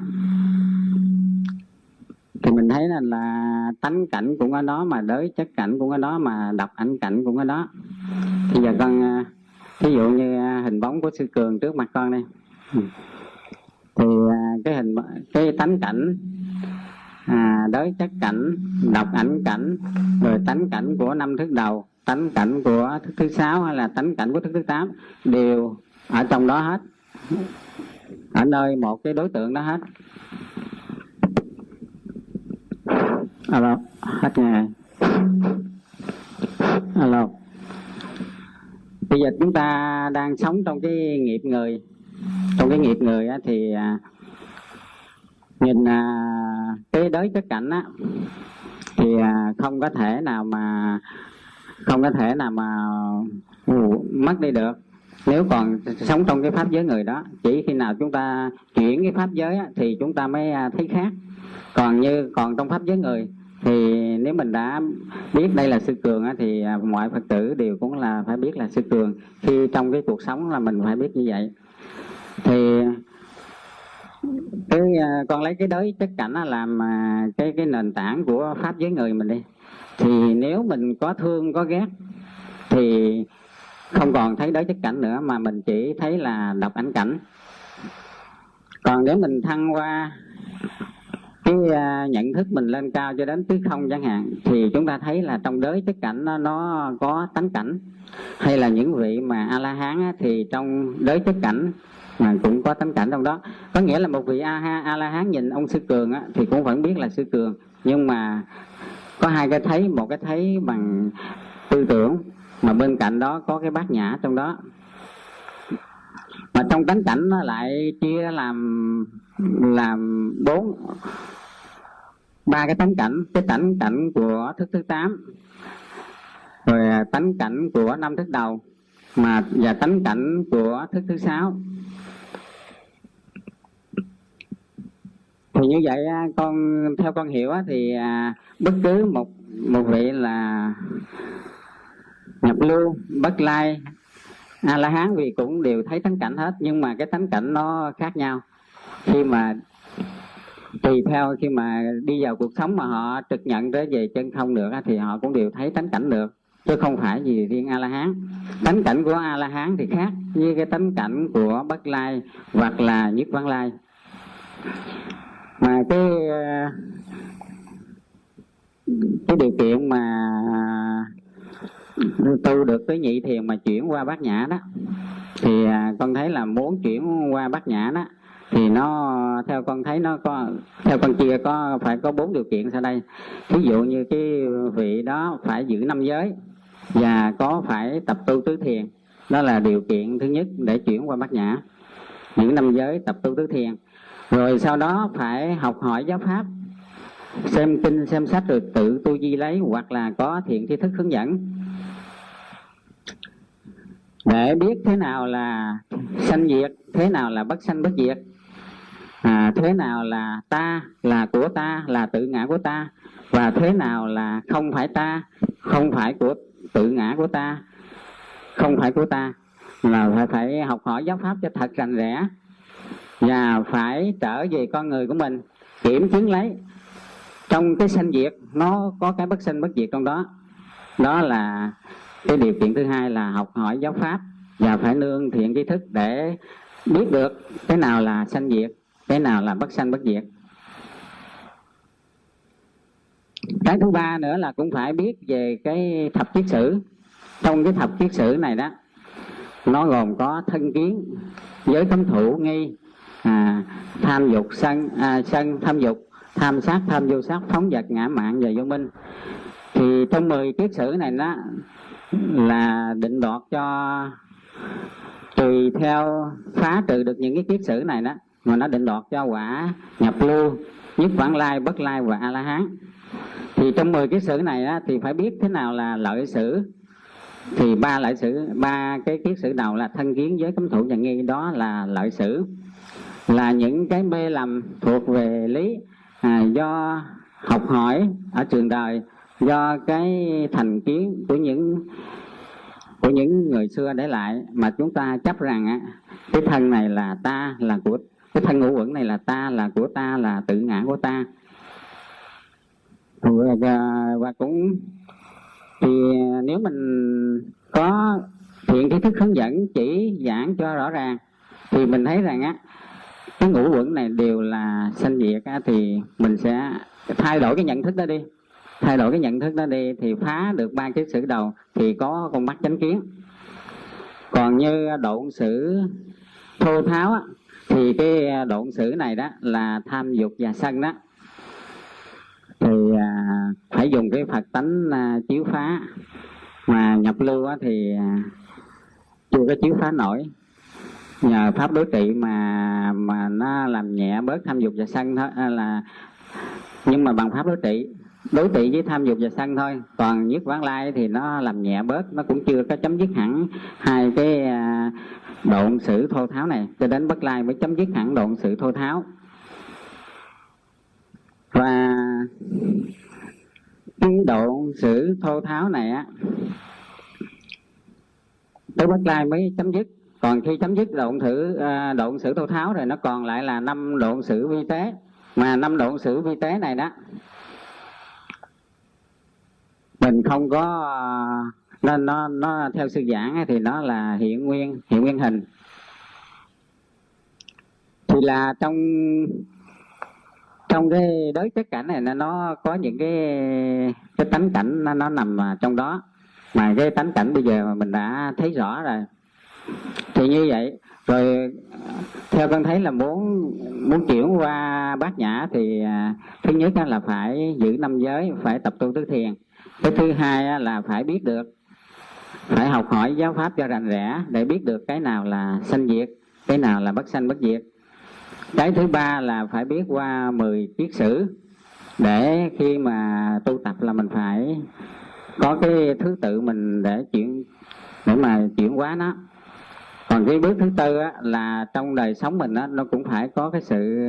Speaker 3: thì mình thấy là, là tánh cảnh cũng ở đó mà đới chất cảnh cũng ở đó mà đọc ảnh cảnh cũng ở đó. Bây giờ con ví dụ như hình bóng của sư cường trước mặt con đây thì à, cái hình cái tánh cảnh à, đới chất cảnh đọc ảnh cảnh rồi tánh cảnh của năm thức đầu tánh cảnh của thức thứ sáu hay là tánh cảnh của thức thứ tám đều ở trong đó hết. Ở nơi một cái đối tượng đó hết. Alo hết nghe alo. Bây giờ chúng ta đang sống trong cái nghiệp người trong cái nghiệp người á, thì à, nhìn à, cái đới chất cảnh á thì à, không có thể nào mà không có thể nào mà ừ, mất đi được. Nếu còn sống trong cái pháp giới người đó chỉ khi nào chúng ta chuyển cái pháp giới á, thì chúng ta mới à, thấy khác. Còn như còn trong pháp giới người thì nếu mình đã biết đây là sư cường á, thì à, mọi phật tử đều cũng là phải biết là sư cường. Khi trong cái cuộc sống là mình phải biết như vậy thì cái à, con lấy cái đới chất cảnh làm à, cái cái nền tảng của pháp với người mình đi. Thì nếu mình có thương có ghét thì không còn thấy đới chất cảnh nữa mà mình chỉ thấy là đọc ảnh cảnh. Còn nếu mình thăng qua cái à, nhận thức mình lên cao cho đến tứ không chẳng hạn thì chúng ta thấy là trong đới chất cảnh nó, nó có tánh cảnh. Hay là những vị mà a la hán thì trong đới chất cảnh mà cũng có tánh cảnh trong đó. Có nghĩa là một vị a ha a la hán nhìn ông sư cường á, thì cũng vẫn biết là sư cường. Nhưng mà có hai cái thấy một cái thấy bằng tư tưởng mà bên cạnh đó có cái bát nhã trong đó. Mà trong tánh cảnh nó lại chia làm làm bốn ba cái tánh cảnh. Cái tánh cảnh của thức thứ tám rồi tánh cảnh của năm thức đầu mà và tánh cảnh của thức thứ sáu. Thì như vậy à, con, theo con hiểu thì à, bất cứ một một vị là nhập lưu, bất lai, a la hán vì cũng đều thấy thánh cảnh hết, nhưng mà cái thánh cảnh nó khác nhau. Khi mà tùy theo, khi mà đi vào cuộc sống mà họ trực nhận tới về chân không được thì họ cũng đều thấy tánh cảnh được, chứ không phải gì riêng a la hán. Tánh cảnh của a la hán thì khác với cái tánh cảnh của bất lai hoặc là nhất văn lai mà cái ờ, cái điều kiện mà tu được cái nhị thiền mà chuyển qua bát nhã đó, thì à, con thấy là muốn chuyển qua bát nhã đó, thì nó, theo con thấy nó có, theo con chia có, phải có bốn điều kiện sau đây. Ví dụ như cái vị đó phải giữ năm giới và có phải tập tu tứ thiền, đó là điều kiện thứ nhất để chuyển qua bát nhã. Những năm giới tập tu tứ thiền rồi sau đó phải học hỏi giáo pháp xem kinh xem sách rồi tự tu di lấy hoặc là có thiện tri thức hướng dẫn. Để biết thế nào là sanh diệt thế nào là bất sanh bất diệt à, thế nào là ta là của ta là tự ngã của ta và thế nào là không phải ta không phải của tự ngã của ta không phải của ta. Là phải, phải học hỏi giáo pháp cho thật rành rẽ và phải trở về con người của mình, kiểm chứng lấy. Trong cái sanh diệt, nó có cái bất sanh bất diệt trong đó. Đó là cái điều kiện thứ hai là học hỏi giáo pháp và phải nương thiện tri thức để biết được cái nào là sanh diệt, cái nào là bất sanh bất diệt. Cái thứ ba nữa là cũng phải biết về cái thập kiết sử. Trong cái thập kiết sử này đó, nó gồm có thân kiến, giới cấm thủ, nghi à, tham dục sân à, sân tham dục tham sát tham vô sát phóng vật ngã mạng và vô minh. Thì trong 10 kiết sử này đó là định đoạt cho tùy theo phá trừ được những cái kiết sử này đó mà nó định đoạt cho quả nhập lưu nhất vãng lai bất lai và a la hán thì trong 10 kiết sử này đó, thì phải biết thế nào là lợi sử. Thì ba lợi sử ba cái kiết sử đầu là thân kiến giới cấm thủ và nghi đó là lợi sử là những cái mê lầm thuộc về lý à, do học hỏi ở trường đời do cái thành kiến của những của những người xưa để lại mà chúng ta chấp rằng á, cái thân này là ta là của cái thân ngũ uẩn này là ta là của ta là tự ngã của ta. Và, và cũng thì nếu mình có thiện cái thức hướng dẫn chỉ giảng cho rõ ràng thì mình thấy rằng á cái ngũ uẩn này đều là sanh diệt á, thì mình sẽ thay đổi cái nhận thức đó đi. Thay đổi cái nhận thức đó đi thì phá được ba cái sử đầu thì có con mắt chánh kiến. Còn như độn sử thô tháo á, thì cái à, độn sử này đó là tham dục và sân đó. Thì à, phải dùng cái phật tánh à, chiếu phá. Mà nhập lưu á, thì à, chưa có chiếu phá nổi nhờ pháp đối trị mà mà nó làm nhẹ bớt tham dục và sân thôi à, là, nhưng mà bằng pháp đối trị đối trị với tham dục và sân thôi. Còn nhất vãng lai thì nó làm nhẹ bớt, nó cũng chưa có chấm dứt hẳn hai cái à, độn sự thô tháo này. Cho đến bất lai mới chấm dứt hẳn độn sự thô tháo. Và cái độn sự thô tháo này á, tới bất lai mới chấm dứt còn khi chấm dứt độn thử à, độn sử thô tháo rồi nó còn lại là năm độn sử vi tế. Mà năm độn sử vi tế này đó mình không có à, nó nó nó theo sư giảng thì nó là hiện nguyên hiện nguyên hình. Thì là trong trong cái đối chất cảnh này nó có những cái cái tánh cảnh nó, nó nằm à, trong đó. Mà cái tánh cảnh bây giờ mà mình đã thấy rõ rồi thì như vậy, rồi, theo con thấy là muốn muốn chuyển qua bát nhã thì à, thứ nhất là phải giữ năm giới, phải tập tu tứ thiền. Cái thứ hai là phải biết được, phải học hỏi giáo pháp cho rành rẽ để biết được cái nào là sanh diệt, cái nào là bất sanh bất diệt. Cái thứ ba là phải biết qua 10 kiết sử để khi mà tu tập là mình phải có cái thứ tự mình để chuyển, để mà chuyển hóa nó còn cái bước thứ tư á, là trong đời sống mình á, nó cũng phải có cái sự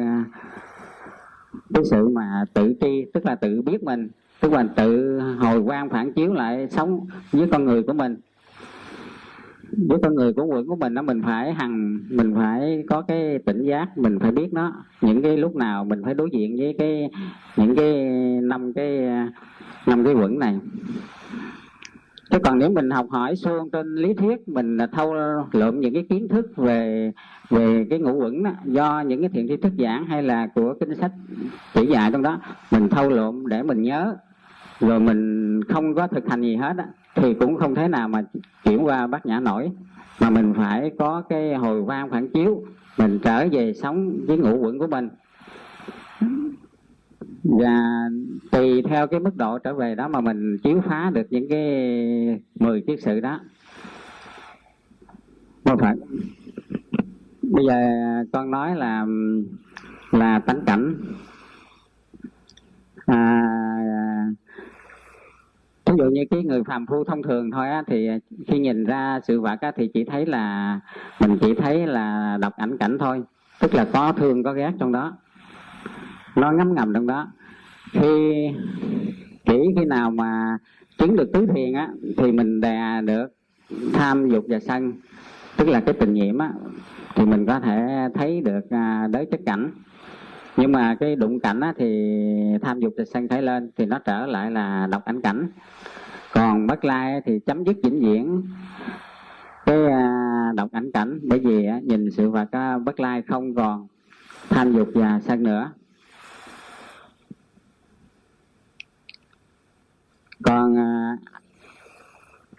Speaker 3: cái sự mà tự tri tức là tự biết mình tức là tự hồi quan phản chiếu lại sống với con người của mình. Với con người của quận của mình đó mình phải hằng mình phải có cái tỉnh giác mình phải biết nó. Những cái lúc nào mình phải đối diện với cái những cái năm cái năm cái quẩn này. Thế còn nếu mình học hỏi xuông trên lý thuyết mình thâu lượm những cái kiến thức về về cái ngũ quẩn đó, do những cái thiện tri thức giảng hay là của kinh sách chỉ dạy trong đó mình thâu lượm để mình nhớ rồi mình không có thực hành gì hết á thì cũng không thể nào mà chuyển qua bát nhã nổi. Mà mình phải có cái hồi vang phản chiếu mình trở về sống với ngũ quẩn của mình và tùy theo cái mức độ trở về đó mà mình chiếu phá được những cái mười kiết sự đó. Không phải. Bây giờ con nói là là tánh cảnh. À, ví dụ như cái người phàm phu thông thường thôi á, thì khi nhìn ra sự vật á, thì chỉ thấy là mình chỉ thấy là đọc ảnh cảnh thôi. Tức là có thương có ghét trong đó nó ngấm ngầm trong đó. Khi chỉ khi nào mà chứng được tứ thiền á thì mình đè được tham dục và sân tức là cái tình nhiễm á thì mình có thể thấy được à, đới chất cảnh. Nhưng mà cái đụng cảnh á, thì tham dục và sân khởi lên thì nó trở lại là độc ảnh cảnh. Còn bất lai thì chấm dứt vĩnh viễn cái à, độc ảnh cảnh. Bởi vì á, nhìn sự vật bất lai không còn tham dục và sân nữa. Còn à,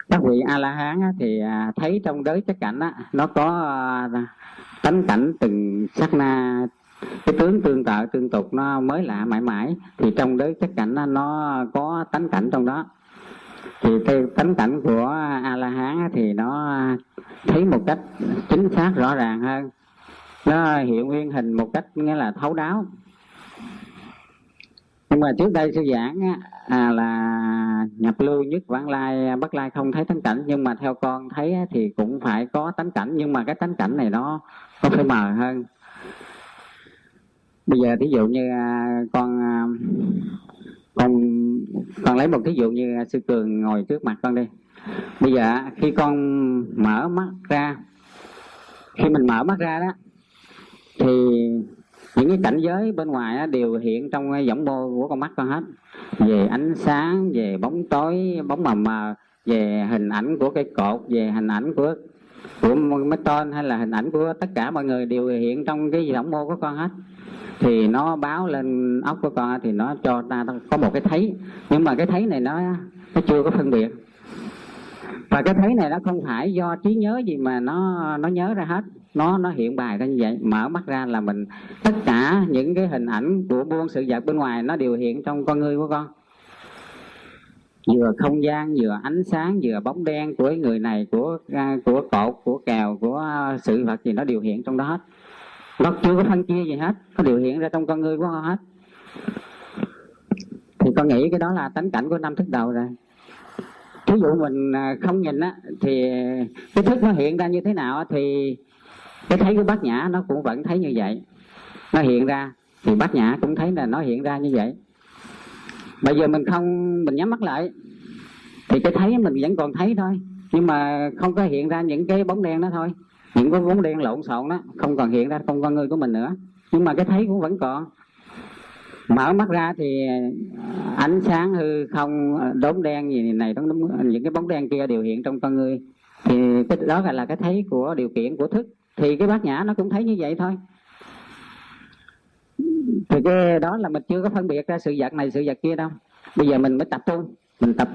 Speaker 3: các vị a la hán thì à, thấy trong đới chất cảnh á, nó có à, tánh cảnh từng sát na cái tướng tương tự tương tục nó mới lạ mãi mãi. Thì trong đới chất cảnh nó nó có tánh cảnh trong đó. Thì tánh cảnh của a la hán thì nó thấy một cách chính xác rõ ràng hơn. Nó hiện nguyên hình một cách nghĩa là thấu đáo nhưng mà trước đây sư giảng á, à, là nhập lưu nhất vãng lai à, bất lai không thấy tánh cảnh. Nhưng mà theo con thấy á, thì cũng phải có tánh cảnh. Nhưng mà cái tánh cảnh này nó nó phải mờ hơn. Bây giờ ví dụ như à, con à, con con lấy một ví dụ như sư cường ngồi trước mặt con đi. Bây giờ khi con mở mắt ra khi mình mở mắt ra đó thì những cái cảnh giới bên ngoài đều hiện trong cái võng mô của con mắt con hết. Về ánh sáng, về bóng tối, bóng mờ mờ, về hình ảnh của cây cột, về hình ảnh của của mấy tên hay là hình ảnh của tất cả mọi người đều hiện trong cái võng mô của con hết. Thì nó báo lên óc của con thì nó cho ta có một cái thấy. Nhưng mà cái thấy này nó nó chưa có phân biệt. Và cái thấy này nó không phải do trí nhớ gì mà nó nó nhớ ra hết nó nó hiện bài ra như vậy. Mở mắt ra là mình, tất cả những cái hình ảnh của buôn sự vật bên ngoài nó đều hiện trong con người của con. Vừa không gian, vừa ánh sáng, vừa bóng đen của người này, của à, của cột, của kèo, của sự vật gì nó đều hiện trong đó hết. Nó chưa có phân chia gì hết, nó đều hiện ra trong con người của con hết. Thì con nghĩ cái đó là tánh cảnh của năm thức đầu rồi. Ví dụ mình à, không nhìn á, thì cái thức nó hiện ra như thế nào thì cái thấy của bát nhã nó cũng vẫn thấy như vậy. Nó hiện ra thì bát nhã cũng thấy là nó hiện ra như vậy. Bây giờ mình không mình nhắm mắt lại thì cái thấy mình vẫn còn thấy thôi. Nhưng mà không có hiện ra những cái bóng đen đó thôi. Những cái bóng đen lộn xộn đó không còn hiện ra trong con người của mình nữa. Nhưng mà cái thấy cũng vẫn còn. Mở mắt ra thì ánh sáng hư không đốm đen gì này đốm, những cái bóng đen kia đều hiện trong con người. Thì cái đó là cái thấy của điều kiện của thức thì cái bát nhã nó cũng thấy như vậy thôi. Thì cái đó là mình chưa có phân biệt ra sự vật này, sự vật kia đâu. Bây giờ mình mới tập trung mình tập